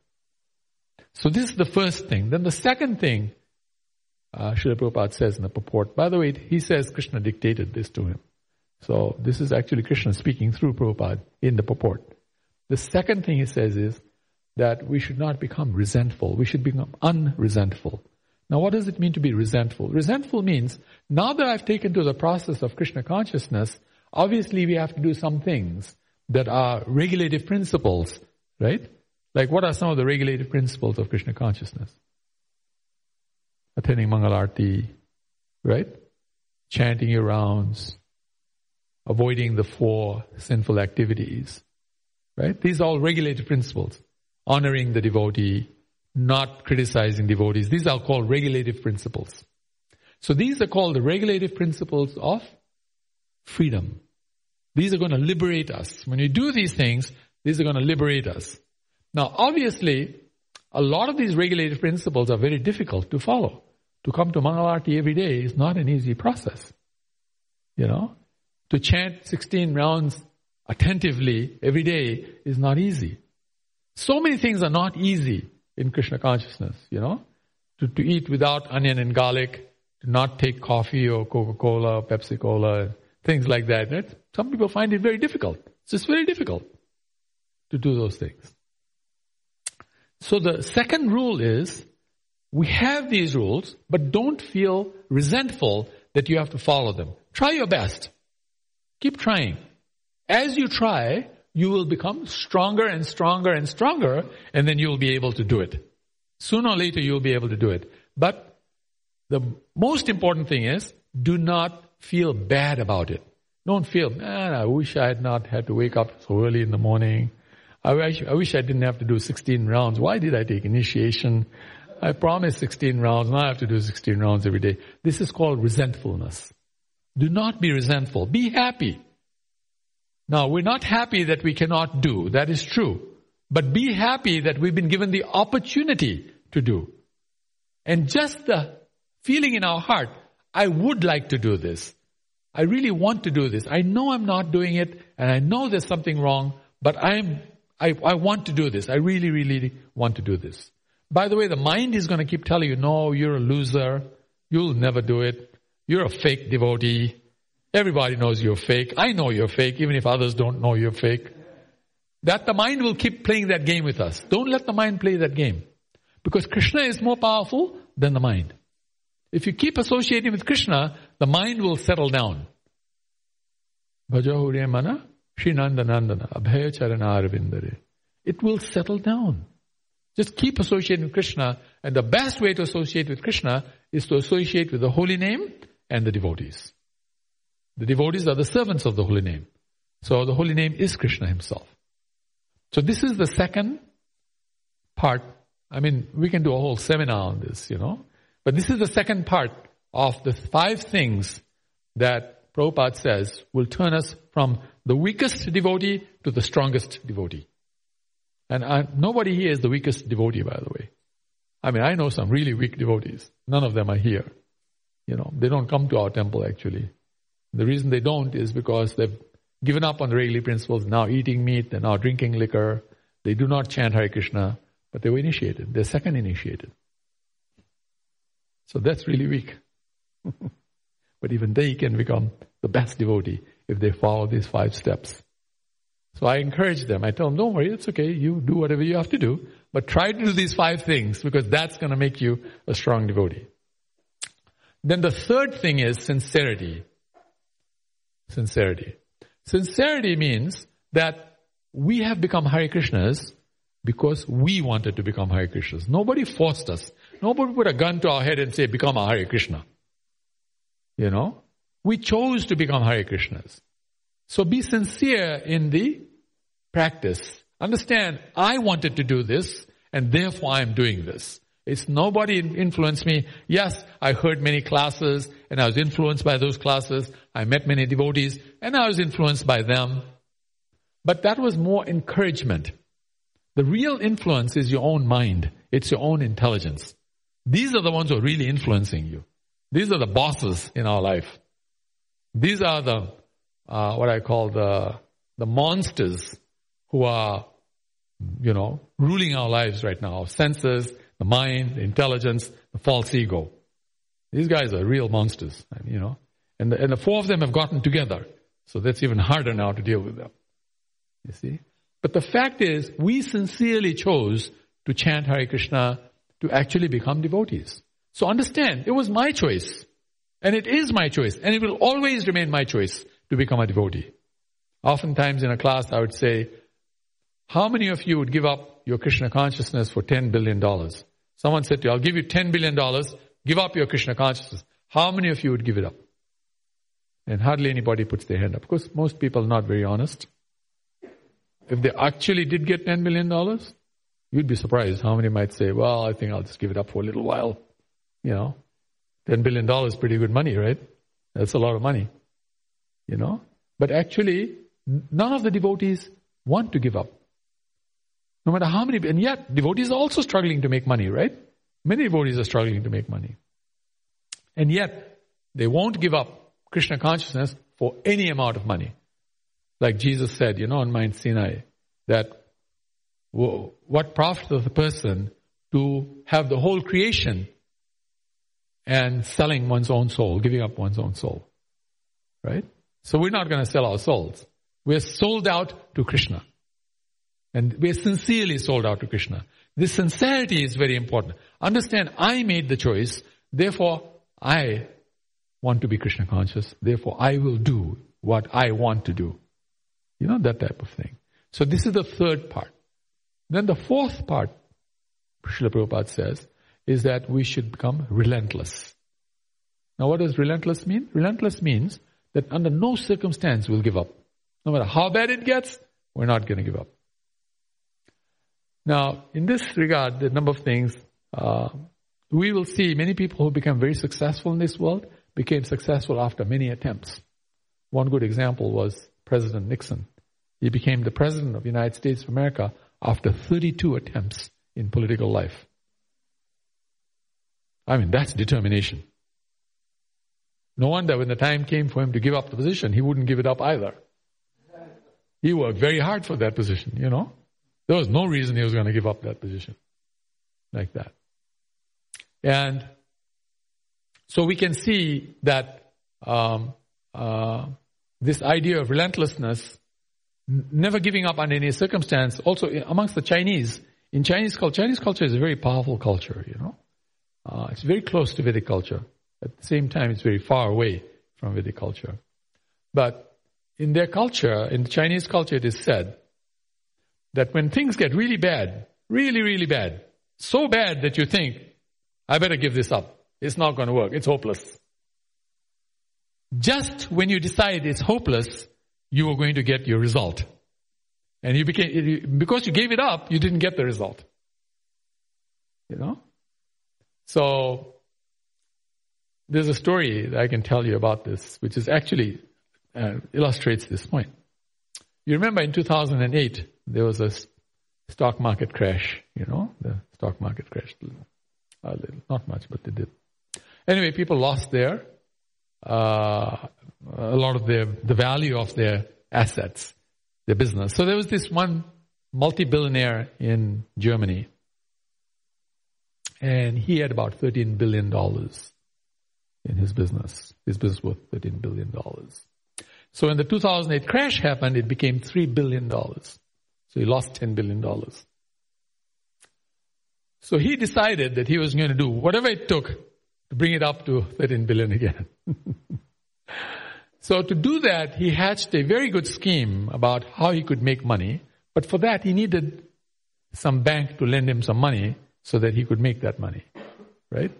So this is the first thing. Then the second thing uh, Srila Prabhupada says in the purport. By the way, he says Krishna dictated this to him. So this is actually Krishna speaking through Prabhupada in the purport. The second thing he says is that we should not become resentful. We should become unresentful. Now what does it mean to be resentful? Resentful means now that I've taken to the process of Krishna consciousness, obviously we have to do some things that are regulative principles, right? Like what are some of the regulative principles of Krishna consciousness? attending Mangalarti, right? Chanting your rounds, avoiding the four sinful activities, right? These are all regulative principles. Honoring the devotee, not criticizing devotees. These are called regulative principles. So these are called the regulative principles of freedom. These are going to liberate us. When you do these things, these are going to liberate us. Now, obviously, a lot of these regulative principles are very difficult to follow. To come to Mangalarti every day is not an easy process. You know? To chant 16 rounds attentively every day is not easy. So many things are not easy in Krishna consciousness, you know? To, to eat without onion and garlic, to not take coffee or Coca-Cola or Pepsi-Cola, things like that. Right? Some people find it very difficult. It's just very difficult to do those things. So the second rule is, we have these rules, but don't feel resentful that you have to follow them. Try your best. Keep trying. As you try, you will become stronger and stronger and stronger, and then you'll be able to do it. Sooner or later, you'll be able to do it. But the most important thing is, do not feel bad about it. Don't feel, man, I wish I had not had to wake up so early in the morning. I wish, I wish I didn't have to do 16 rounds. Why did I take initiation? I promised 16 rounds. Now I have to do 16 rounds every day. This is called resentfulness. Do not be resentful. Be happy. Now, we're not happy that we cannot do. That is true. But be happy that we've been given the opportunity to do. And just the feeling in our heart, I would like to do this. I really want to do this. I know I'm not doing it and I know there's something wrong, but I'm, I, I want to do this. I really, really want to do this. By the way, the mind is going to keep telling you, no, you're a loser. You'll never do it. You're a fake devotee. Everybody knows you're fake. I know you're fake, even if others don't know you're fake. That the mind will keep playing that game with us. Don't let the mind play that game. Because Krishna is more powerful than the mind. If you keep associating with Krishna, the mind will settle down. Bhajahure mana Srinandanandana Abhaya Charanarvindare. It will settle down. Just keep associating with Krishna, and the best way to associate with Krishna is to associate with the holy name and the devotees. The devotees are the servants of the holy name. So the holy name is Krishna himself. So this is the second part. I mean, we can do a whole seminar on this, you know. But this is the second part of the five things that Prabhupada says will turn us from the weakest devotee to the strongest devotee. And I, nobody here is the weakest devotee, by the way. I mean, I know some really weak devotees. None of them are here. You know, they don't come to our temple actually. The reason they don't is because they've given up on the Regli principles, now eating meat, they're now drinking liquor. They do not chant Hare Krishna, but they were initiated. They're second initiated. So that's really weak. [laughs] but even they can become the best devotee if they follow these five steps. So I encourage them. I tell them, don't worry, it's okay. You do whatever you have to do, but try to do these five things because that's going to make you a strong devotee. Then the third thing is sincerity. Sincerity. Sincerity means that we have become Hare Krishnas because we wanted to become Hare Krishnas. Nobody forced us. Nobody put a gun to our head and say, become a Hare Krishna. You know? We chose to become Hare Krishnas. So be sincere in the practice. Understand, I wanted to do this and therefore I am doing this. It's nobody influenced me. Yes, I heard many classes and I was influenced by those classes. I met many devotees and I was influenced by them. But that was more encouragement. The real influence is your own mind. It's your own intelligence. These are the ones who are really influencing you. These are the bosses in our life. These are the, uh, what I call the, the monsters who are, you know, ruling our lives right now. Our senses, the mind, the intelligence, the false ego. These guys are real monsters, you know. And the, and the four of them have gotten together. So that's even harder now to deal with them. You see? But the fact is, we sincerely chose to chant Hare Krishna to actually become devotees. So understand, it was my choice. And it is my choice. And it will always remain my choice to become a devotee. Oftentimes in a class I would say, how many of you would give up your Krishna consciousness for $10 billion? Someone said to you, I'll give you $10 billion, give up your Krishna consciousness. How many of you would give it up? And hardly anybody puts their hand up because most people are not very honest. If they actually did get $10 million, you'd be surprised how many might say, well, I think I'll just give it up for a little while. You know, $10 billion is pretty good money, right? That's a lot of money. You know? But actually, none of the devotees want to give up. No matter how many, and yet devotees are also struggling to make money, right? Many devotees are struggling to make money. And yet, they won't give up Krishna consciousness for any amount of money. Like Jesus said, you know, on Mount Sinai, that what profit the person to have the whole creation and selling one's own soul, giving up one's own soul. Right? So we're not going to sell our souls. We're sold out to Krishna. And we're sincerely sold out to Krishna. This sincerity is very important. Understand, I made the choice, therefore I want to be Krishna conscious, therefore I will do what I want to do. You know, that type of thing. So this is the third part. Then the fourth part, Srila Prabhupada says, is that we should become relentless. Now what does relentless mean? Relentless means that under no circumstance we'll give up. No matter how bad it gets, we're not going to give up. Now, in this regard, the number of things, uh, we will see many people who become very successful in this world became successful after many attempts. One good example was President Nixon. He became the President of the United States of America after 32 attempts in political life. I mean, that's determination. No wonder when the time came for him to give up the position, he wouldn't give it up either. He worked very hard for that position, you know. There was no reason he was going to give up that position like that. And so we can see that um, uh, this idea of relentlessness, never giving up under any circumstance, also amongst the Chinese, in Chinese culture, Chinese culture is a very powerful culture, you know. Uh, it's very close to Vedic culture. At the same time, it's very far away from Vedic culture. But in their culture, in Chinese culture, it is said that when things get really bad, really, really bad, so bad that you think, I better give this up. It's not going to work. It's hopeless. Just when you decide it's hopeless, you are going to get your result. And you became, because you gave it up, you didn't get the result. You know? So, there's a story that I can tell you about this, which is actually uh, illustrates this point. You remember in 2008, there was a stock market crash, you know, the stock market crashed a little, not much, but they did. Anyway, people lost their, uh, a lot of their, the value of their assets, their business. So there was this one multi-billionaire in Germany, and he had about $13 billion in his business. His business worth $13 billion. So when the 2008 crash happened, it became $3 billion. So he lost $10 billion. So he decided that he was going to do whatever it took to bring it up to 13 billion again. [laughs] so to do that, he hatched a very good scheme about how he could make money. But for that, he needed some bank to lend him some money so that he could make that money. Right?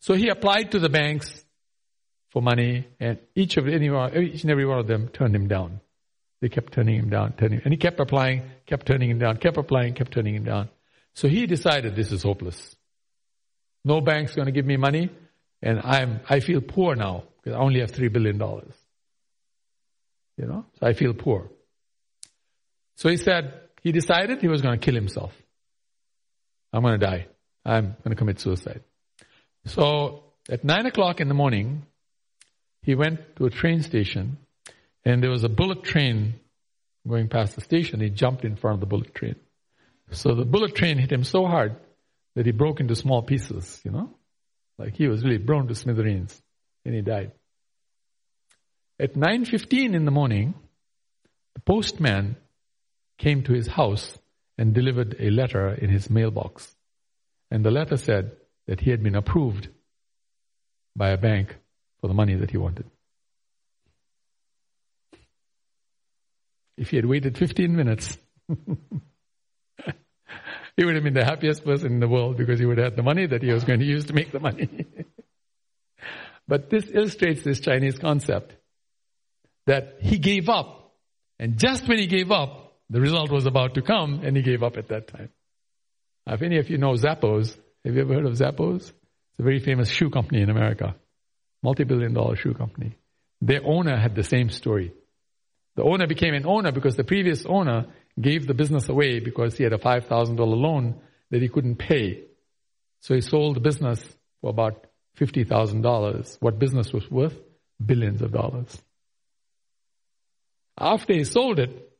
So he applied to the banks for money, and each of any each and every one of them turned him down. They kept turning him down, turning, and he kept applying, kept turning him down, kept applying, kept turning him down. So he decided this is hopeless. No bank's going to give me money, and I'm I feel poor now because I only have three billion dollars. You know, so I feel poor. So he said he decided he was going to kill himself. I'm going to die. I'm going to commit suicide. So at nine o'clock in the morning, he went to a train station and there was a bullet train going past the station. He jumped in front of the bullet train. So the bullet train hit him so hard that he broke into small pieces, you know? Like he was really blown to smithereens and he died. At 9.15 in the morning, the postman came to his house and delivered a letter in his mailbox. And the letter said that he had been approved by a bank for the money that he wanted. If he had waited 15 minutes, [laughs] he would have been the happiest person in the world because he would have had the money that he was going to use to make the money. [laughs] but this illustrates this Chinese concept that he gave up. And just when he gave up, the result was about to come and he gave up at that time. If any of you know Zappos, have you ever heard of Zappos? It's a very famous shoe company in America multi-billion dollar shoe company. Their owner had the same story. The owner became an owner because the previous owner gave the business away because he had a $5,000 loan that he couldn't pay. So he sold the business for about $50,000. What business was worth? Billions of dollars. After he sold it,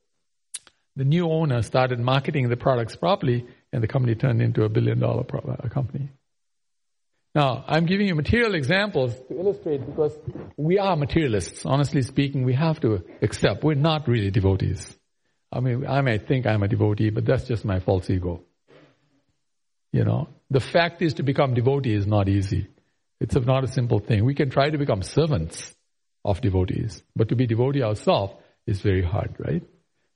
the new owner started marketing the products properly and the company turned into a billion dollar uh, company. Now, I'm giving you material examples to illustrate because we are materialists. Honestly speaking, we have to accept we're not really devotees. I mean, I may think I'm a devotee, but that's just my false ego. You know, the fact is to become devotee is not easy. It's not a simple thing. We can try to become servants of devotees, but to be devotee ourselves is very hard, right?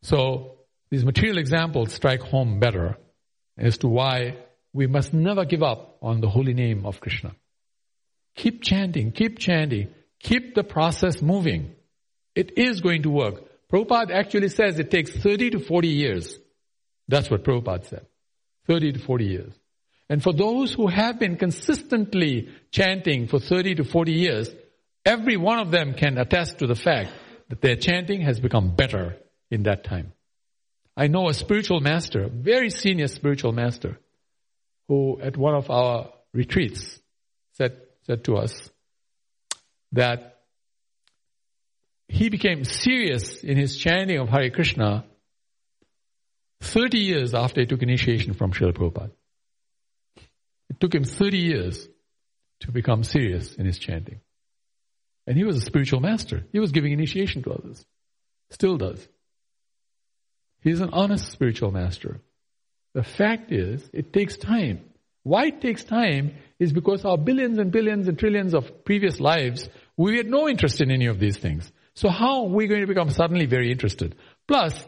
So these material examples strike home better as to why we must never give up on the holy name of Krishna. Keep chanting, keep chanting, keep the process moving. It is going to work. Prabhupada actually says it takes 30 to 40 years That's what Prabhupada said. 30 to 40 years. And for those who have been consistently chanting for 30 to 40 years, every one of them can attest to the fact that their chanting has become better in that time. I know a spiritual master, very senior spiritual master, who at one of our retreats said, said to us that he became serious in his chanting of Hare Krishna 30 years after he took initiation from Srila Prabhupada. It took him 30 years to become serious in his chanting. And he was a spiritual master. He was giving initiation to others. Still does. He's an honest spiritual master. The fact is, it takes time. Why it takes time is because our billions and billions and trillions of previous lives, we had no interest in any of these things. So how are we going to become suddenly very interested? Plus,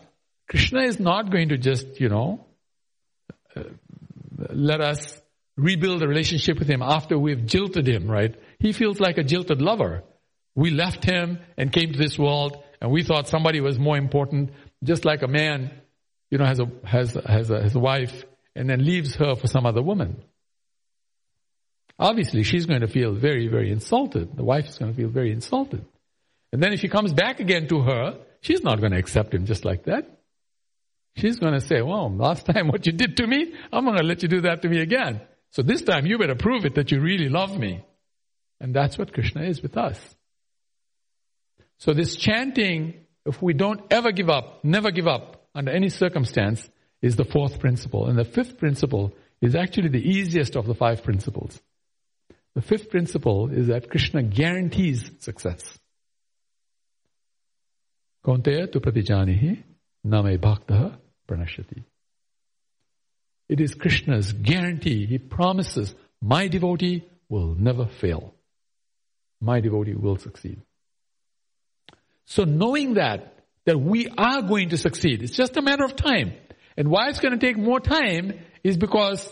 Krishna is not going to just, you know, uh, let us rebuild a relationship with him after we've jilted him, right? He feels like a jilted lover. We left him and came to this world and we thought somebody was more important, just like a man, you know, has a, has, has a, has a wife and then leaves her for some other woman. Obviously, she's going to feel very, very insulted. The wife is going to feel very insulted. And then if he comes back again to her, she's not going to accept him just like that. She's going to say, well, last time what you did to me, I'm going to let you do that to me again. So this time you better prove it that you really love me. And that's what Krishna is with us. So this chanting, if we don't ever give up, never give up under any circumstance, is the fourth principle. And the fifth principle is actually the easiest of the five principles. The fifth principle is that Krishna guarantees success. Kaunteya tu pratijanihi name bhaktaha pranashyati. It is Krishna's guarantee. He promises, my devotee will never fail. My devotee will succeed. So knowing that, that we are going to succeed, it's just a matter of time. And why it's going to take more time is because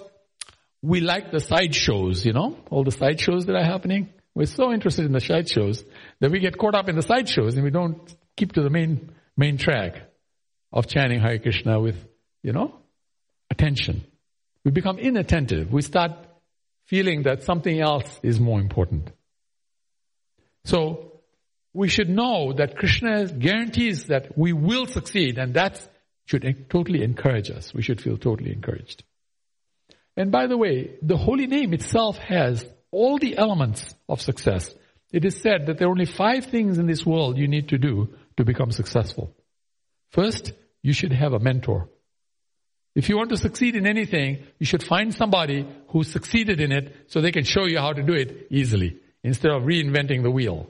we like the side shows, you know, all the side shows that are happening. We're so interested in the side shows that we get caught up in the side shows and we don't keep to the main, main track of chanting Hare Krishna with, you know, attention. We become inattentive. We start feeling that something else is more important. So, we should know that Krishna guarantees that we will succeed and that should totally encourage us. We should feel totally encouraged. And by the way, the holy name itself has all the elements of success. It is said that there are only five things in this world you need to do to become successful. First, you should have a mentor. If you want to succeed in anything, you should find somebody who succeeded in it so they can show you how to do it easily instead of reinventing the wheel.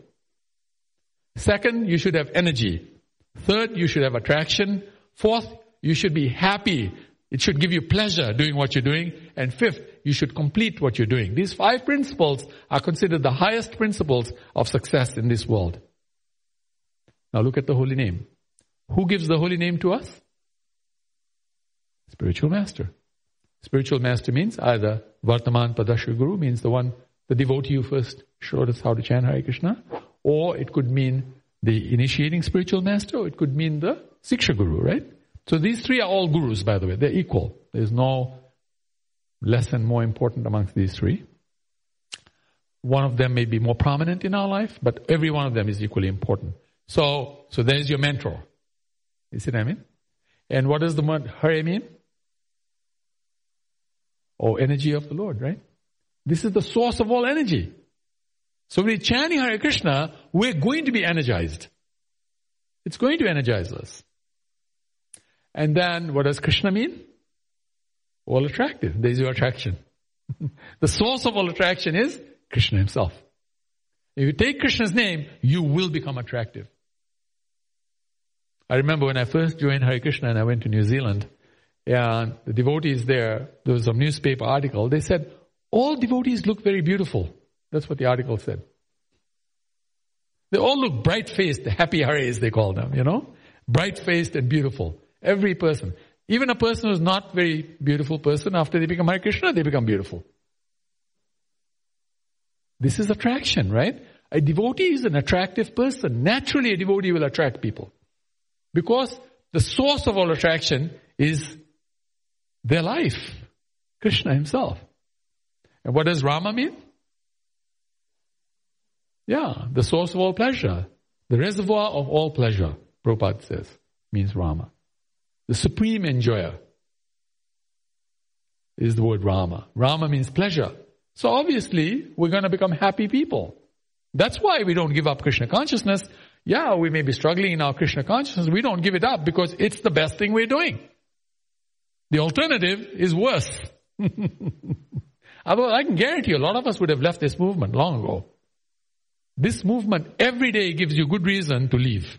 Second, you should have energy. Third, you should have attraction. Fourth, you should be happy. It should give you pleasure doing what you're doing. And fifth, you should complete what you're doing. These five principles are considered the highest principles of success in this world. Now look at the holy name. Who gives the holy name to us? Spiritual master. Spiritual master means either Vartma Pradarshaka Guru means the one, the devotee who first showed us how to chant Hare Krishna, or it could mean the initiating spiritual master, or it could mean the Siksha Guru, right? So these three are all gurus, by the way. They're equal. There's no less and more important amongst these three. One of them may be more prominent in our life, but every one of them is equally important. So, so there's your mentor. You see what I mean? And what does the word Hare mean? Oh, energy of the Lord, right? This is the source of all energy. So when we're chanting Hare Krishna, we're going to be energized. It's going to energize us. And then what does Krishna mean? All attractive. There's your attraction. [laughs] the source of all attraction is Krishna himself. If you take Krishna's name, you will become attractive. I remember when I first joined Hare Krishna and I went to New Zealand, and the devotees there, there was a newspaper article, they said, all devotees look very beautiful. That's what the article said. They all look bright-faced, the happy Hares they call them, you know? Bright-faced and beautiful. Every person. Even a person who's not very beautiful person, after they become Hare Krishna, they become beautiful. This is attraction, right? A devotee is an attractive person. Naturally, a devotee will attract people. Because the source of all attraction is their life. Krishna himself. And what does Rama mean? Yeah, the source of all pleasure. The reservoir of all pleasure, Prabhupada says, means Rama. The supreme enjoyer is the word Rama. Rama means pleasure. So obviously, we're going to become happy people. That's why we don't give up Krishna consciousness. Yeah, we may be struggling in our Krishna consciousness. We don't give it up because it's the best thing we're doing. The alternative is worse. [laughs] I can guarantee you a lot of us would have left this movement long ago. This movement every day gives you good reason to leave.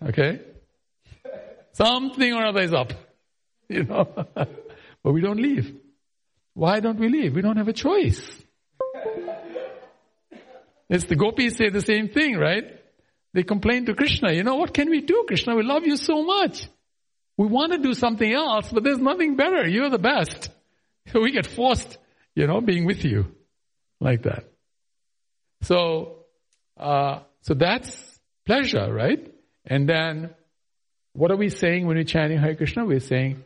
Okay? Something or other is up. [laughs] You know? but we don't leave. Why don't we leave? We don't have a choice. It's the gopis say the same thing, right? They complain to Krishna, you know, what can we do, Krishna? We love you so much. We want to do something else, but there's nothing better. You're the best. So [laughs] we get forced, you know, being with you like that. So, uh, so that's pleasure, right? And then, what are we saying when we're chanting Hare Krishna? We're saying,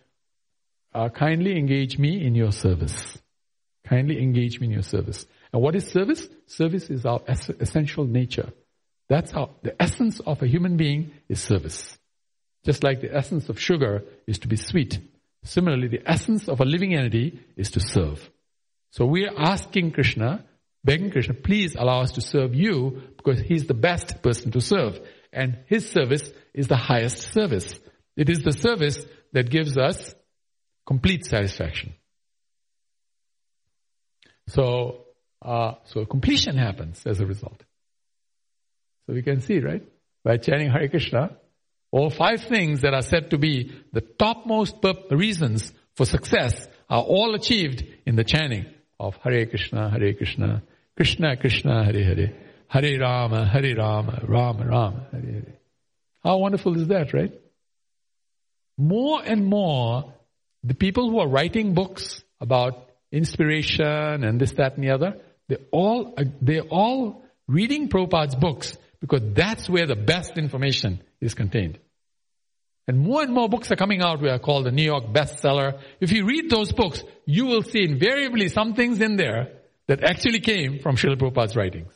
uh, kindly engage me in your service. Kindly engage me in your service. And what is service? Service is our es- essential nature. That's how the essence of a human being is service. Just like the essence of sugar is to be sweet. Similarly, the essence of a living entity is to serve. So we are asking Krishna, begging Krishna, please allow us to serve you because he's the best person to serve. And his service is the highest service. It is the service that gives us complete satisfaction. So, uh, so completion happens as a result. So we can see, right? By chanting Hare Krishna, all five things that are said to be the topmost reasons for success are all achieved in the chanting of Hare Krishna, Hare Krishna, Krishna Krishna, Hare Hare, Hare Rama, Hare Rama, Rama Rama, Hare Hare. How wonderful is that, right? More and more, the people who are writing books about inspiration and this, that, and the other, they all, they're all reading Prabhupada's books because that's where the best information is contained. And more and more books are coming out We are called the New York bestseller. If you read those books, you will see invariably some things in there that actually came from Srila Prabhupada's writings.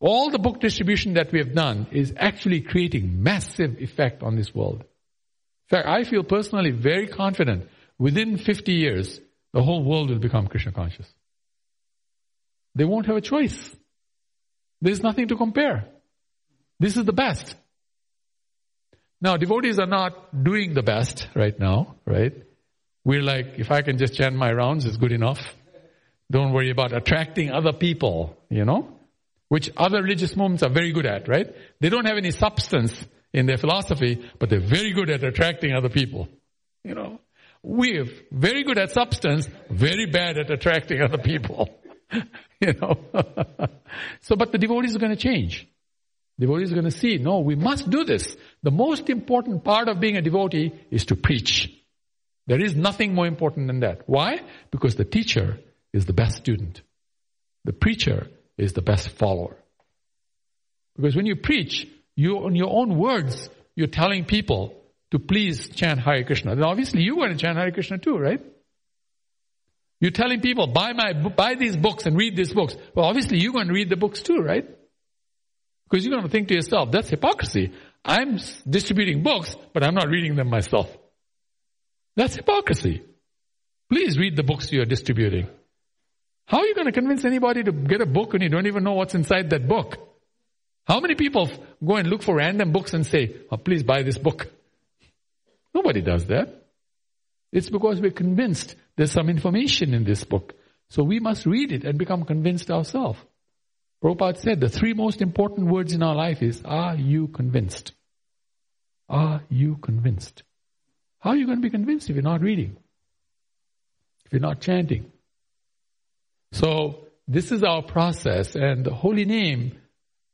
All the book distribution that we have done is actually creating massive effect on this world. In fact, I feel personally very confident within 50 years, the whole world will become Krishna conscious. They won't have a choice. There's nothing to compare. This is the best. Now, devotees are not doing the best right now, right? We're like, if I can just chant my rounds, it's good enough. Don't worry about attracting other people, you know? Which other religious movements are very good at, right? They don't have any substance in their philosophy, but they're very good at attracting other people. You know? We're very good at substance, very bad at attracting [laughs] other people. [laughs] you know. [laughs] so, but the devotees are going to change. Devotees are going to see, no, we must do this. The most important part of being a devotee is to preach. There is nothing more important than that. Why? Because the teacher is the best student. The preacher is the best follower. Because when you preach, you, in your own words, you're telling people to please chant Hare Krishna. Then obviously you want to chant Hare Krishna too, right? You're telling people, buy my, buy these books and read these books. Well, obviously you're going to read the books too, right? Because you're going to think to yourself, that's hypocrisy. I'm distributing books, but I'm not reading them myself. That's hypocrisy. Please read the books you're distributing. How are you going to convince anybody to get a book when you don't even know what's inside that book? How many people go and look for random books and say, oh, please buy this book? Nobody does that. It's because we're convinced there's some information in this book. So we must read it and become convinced ourselves. Prabhupada said the three most important words in our life is, are you convinced? Are you convinced? How are you going to be convinced if you're not reading? If you're not chanting? So, this is our process and the holy name,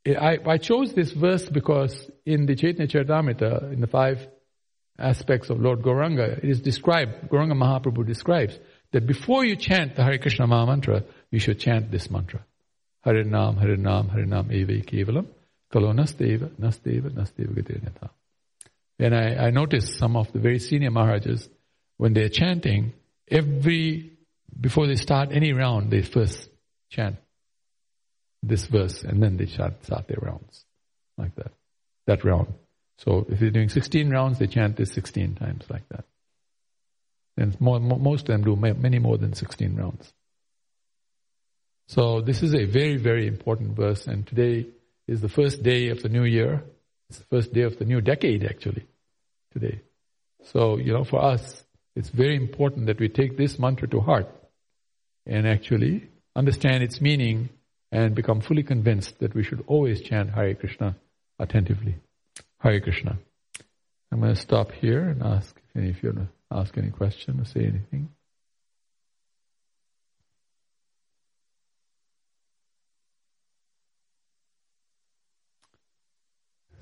I, I chose this verse because in the Chaitanya Charitamrita, in the five aspects of Lord Gauranga, it is described, Gauranga Mahaprabhu describes, that before you chant the Hare Krishna Maha Mantra, you should chant this mantra. Hare Nam, Hare Nam, Hare Nam, Eve Kevalam. Kalo nasteva, nasteva, nasteva. And I, I noticed some of the very senior Maharajas, when they're chanting, every, before they start any round, they first chant this verse and then they start, start their rounds. Like that. That round. So if they're doing 16 rounds, they chant this 16 times like that. And more, most of them do many more than 16 rounds. So this is a very, very important verse and today is the first day of the new year. It's the first day of the new decade actually, today. So, you know, for us, it's very important that we take this mantra to heart and actually understand its meaning and become fully convinced that we should always chant Hare Krishna attentively. Hare Krishna. I'm going to stop here and ask if any of you want to ask any question or say anything.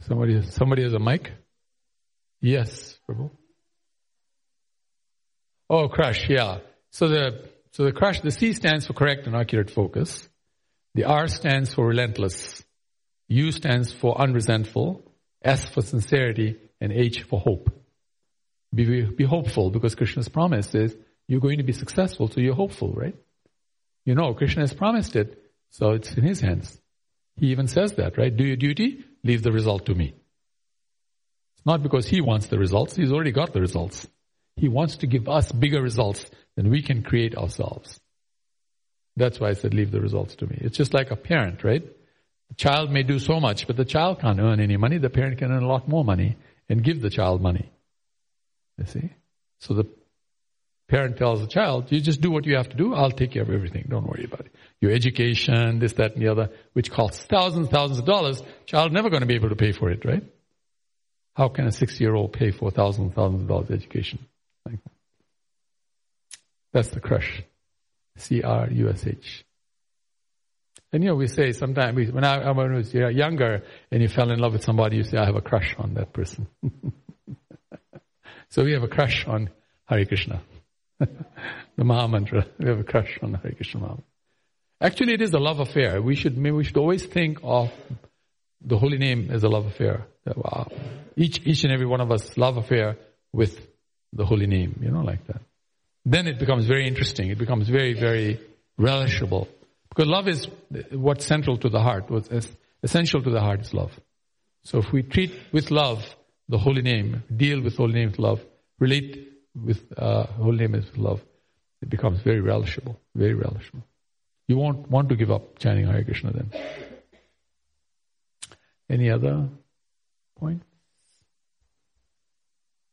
Somebody, somebody has a mic? Yes, Prabhu. Oh, crush, yeah. So the, so the crush, the C stands for correct and accurate focus. The R stands for relentless. U stands for unresentful. S for sincerity and H for hope. Be, be hopeful because Krishna's promise is you're going to be successful, so you're hopeful, right? You know, Krishna has promised it, so it's in his hands. He even says that, right? Do your duty, leave the result to me. It's not because he wants the results, he's already got the results. He wants to give us bigger results than we can create ourselves. That's why I said leave the results to me. It's just like a parent, right? The child may do so much, but the child can't earn any money. The parent can earn a lot more money and give the child money. You see? So the parent tells the child, you just do what you have to do, I'll take care of everything. Don't worry about it. Your education, this, that, and the other, which costs thousands, thousands of dollars, child never going to be able to pay for it, right? How can a six-year-old pay for thousands, thousands of dollars education? That's the crush. C-R-U-S-H. And you know, we say sometimes, when I, when I was younger and you fell in love with somebody, you say, I have a crush on that person. [laughs] so we have a crush on Hare Krishna. The Maha Mantra. We have a crush on Hare Krishna. Actually, it is a love affair. We should, we should always think of the holy name as a love affair. Wow. Each, each and every one of us love affair with the holy name, you know, like that then it becomes very interesting. It becomes very, very relishable. Because love is what's central to the heart. What's essential to the heart is love. So if we treat with love the holy name, deal with holy name with love, relate with uh, holy name is love, it becomes very relishable, very relishable. You won't want to give up chanting Hare Krishna then. Any other point?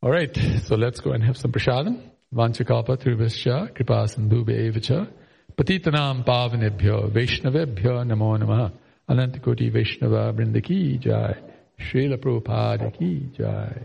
All right, so let's go and have some prasadam. Vanchakalpa Trivascha Kripa Sindhu Bevacha Patitanam Pavanebhyo Vaishnavebhyo Namo Namaha Anantakoti Vaishnava Brindaki Jai Srila Prabhupada Ki Jai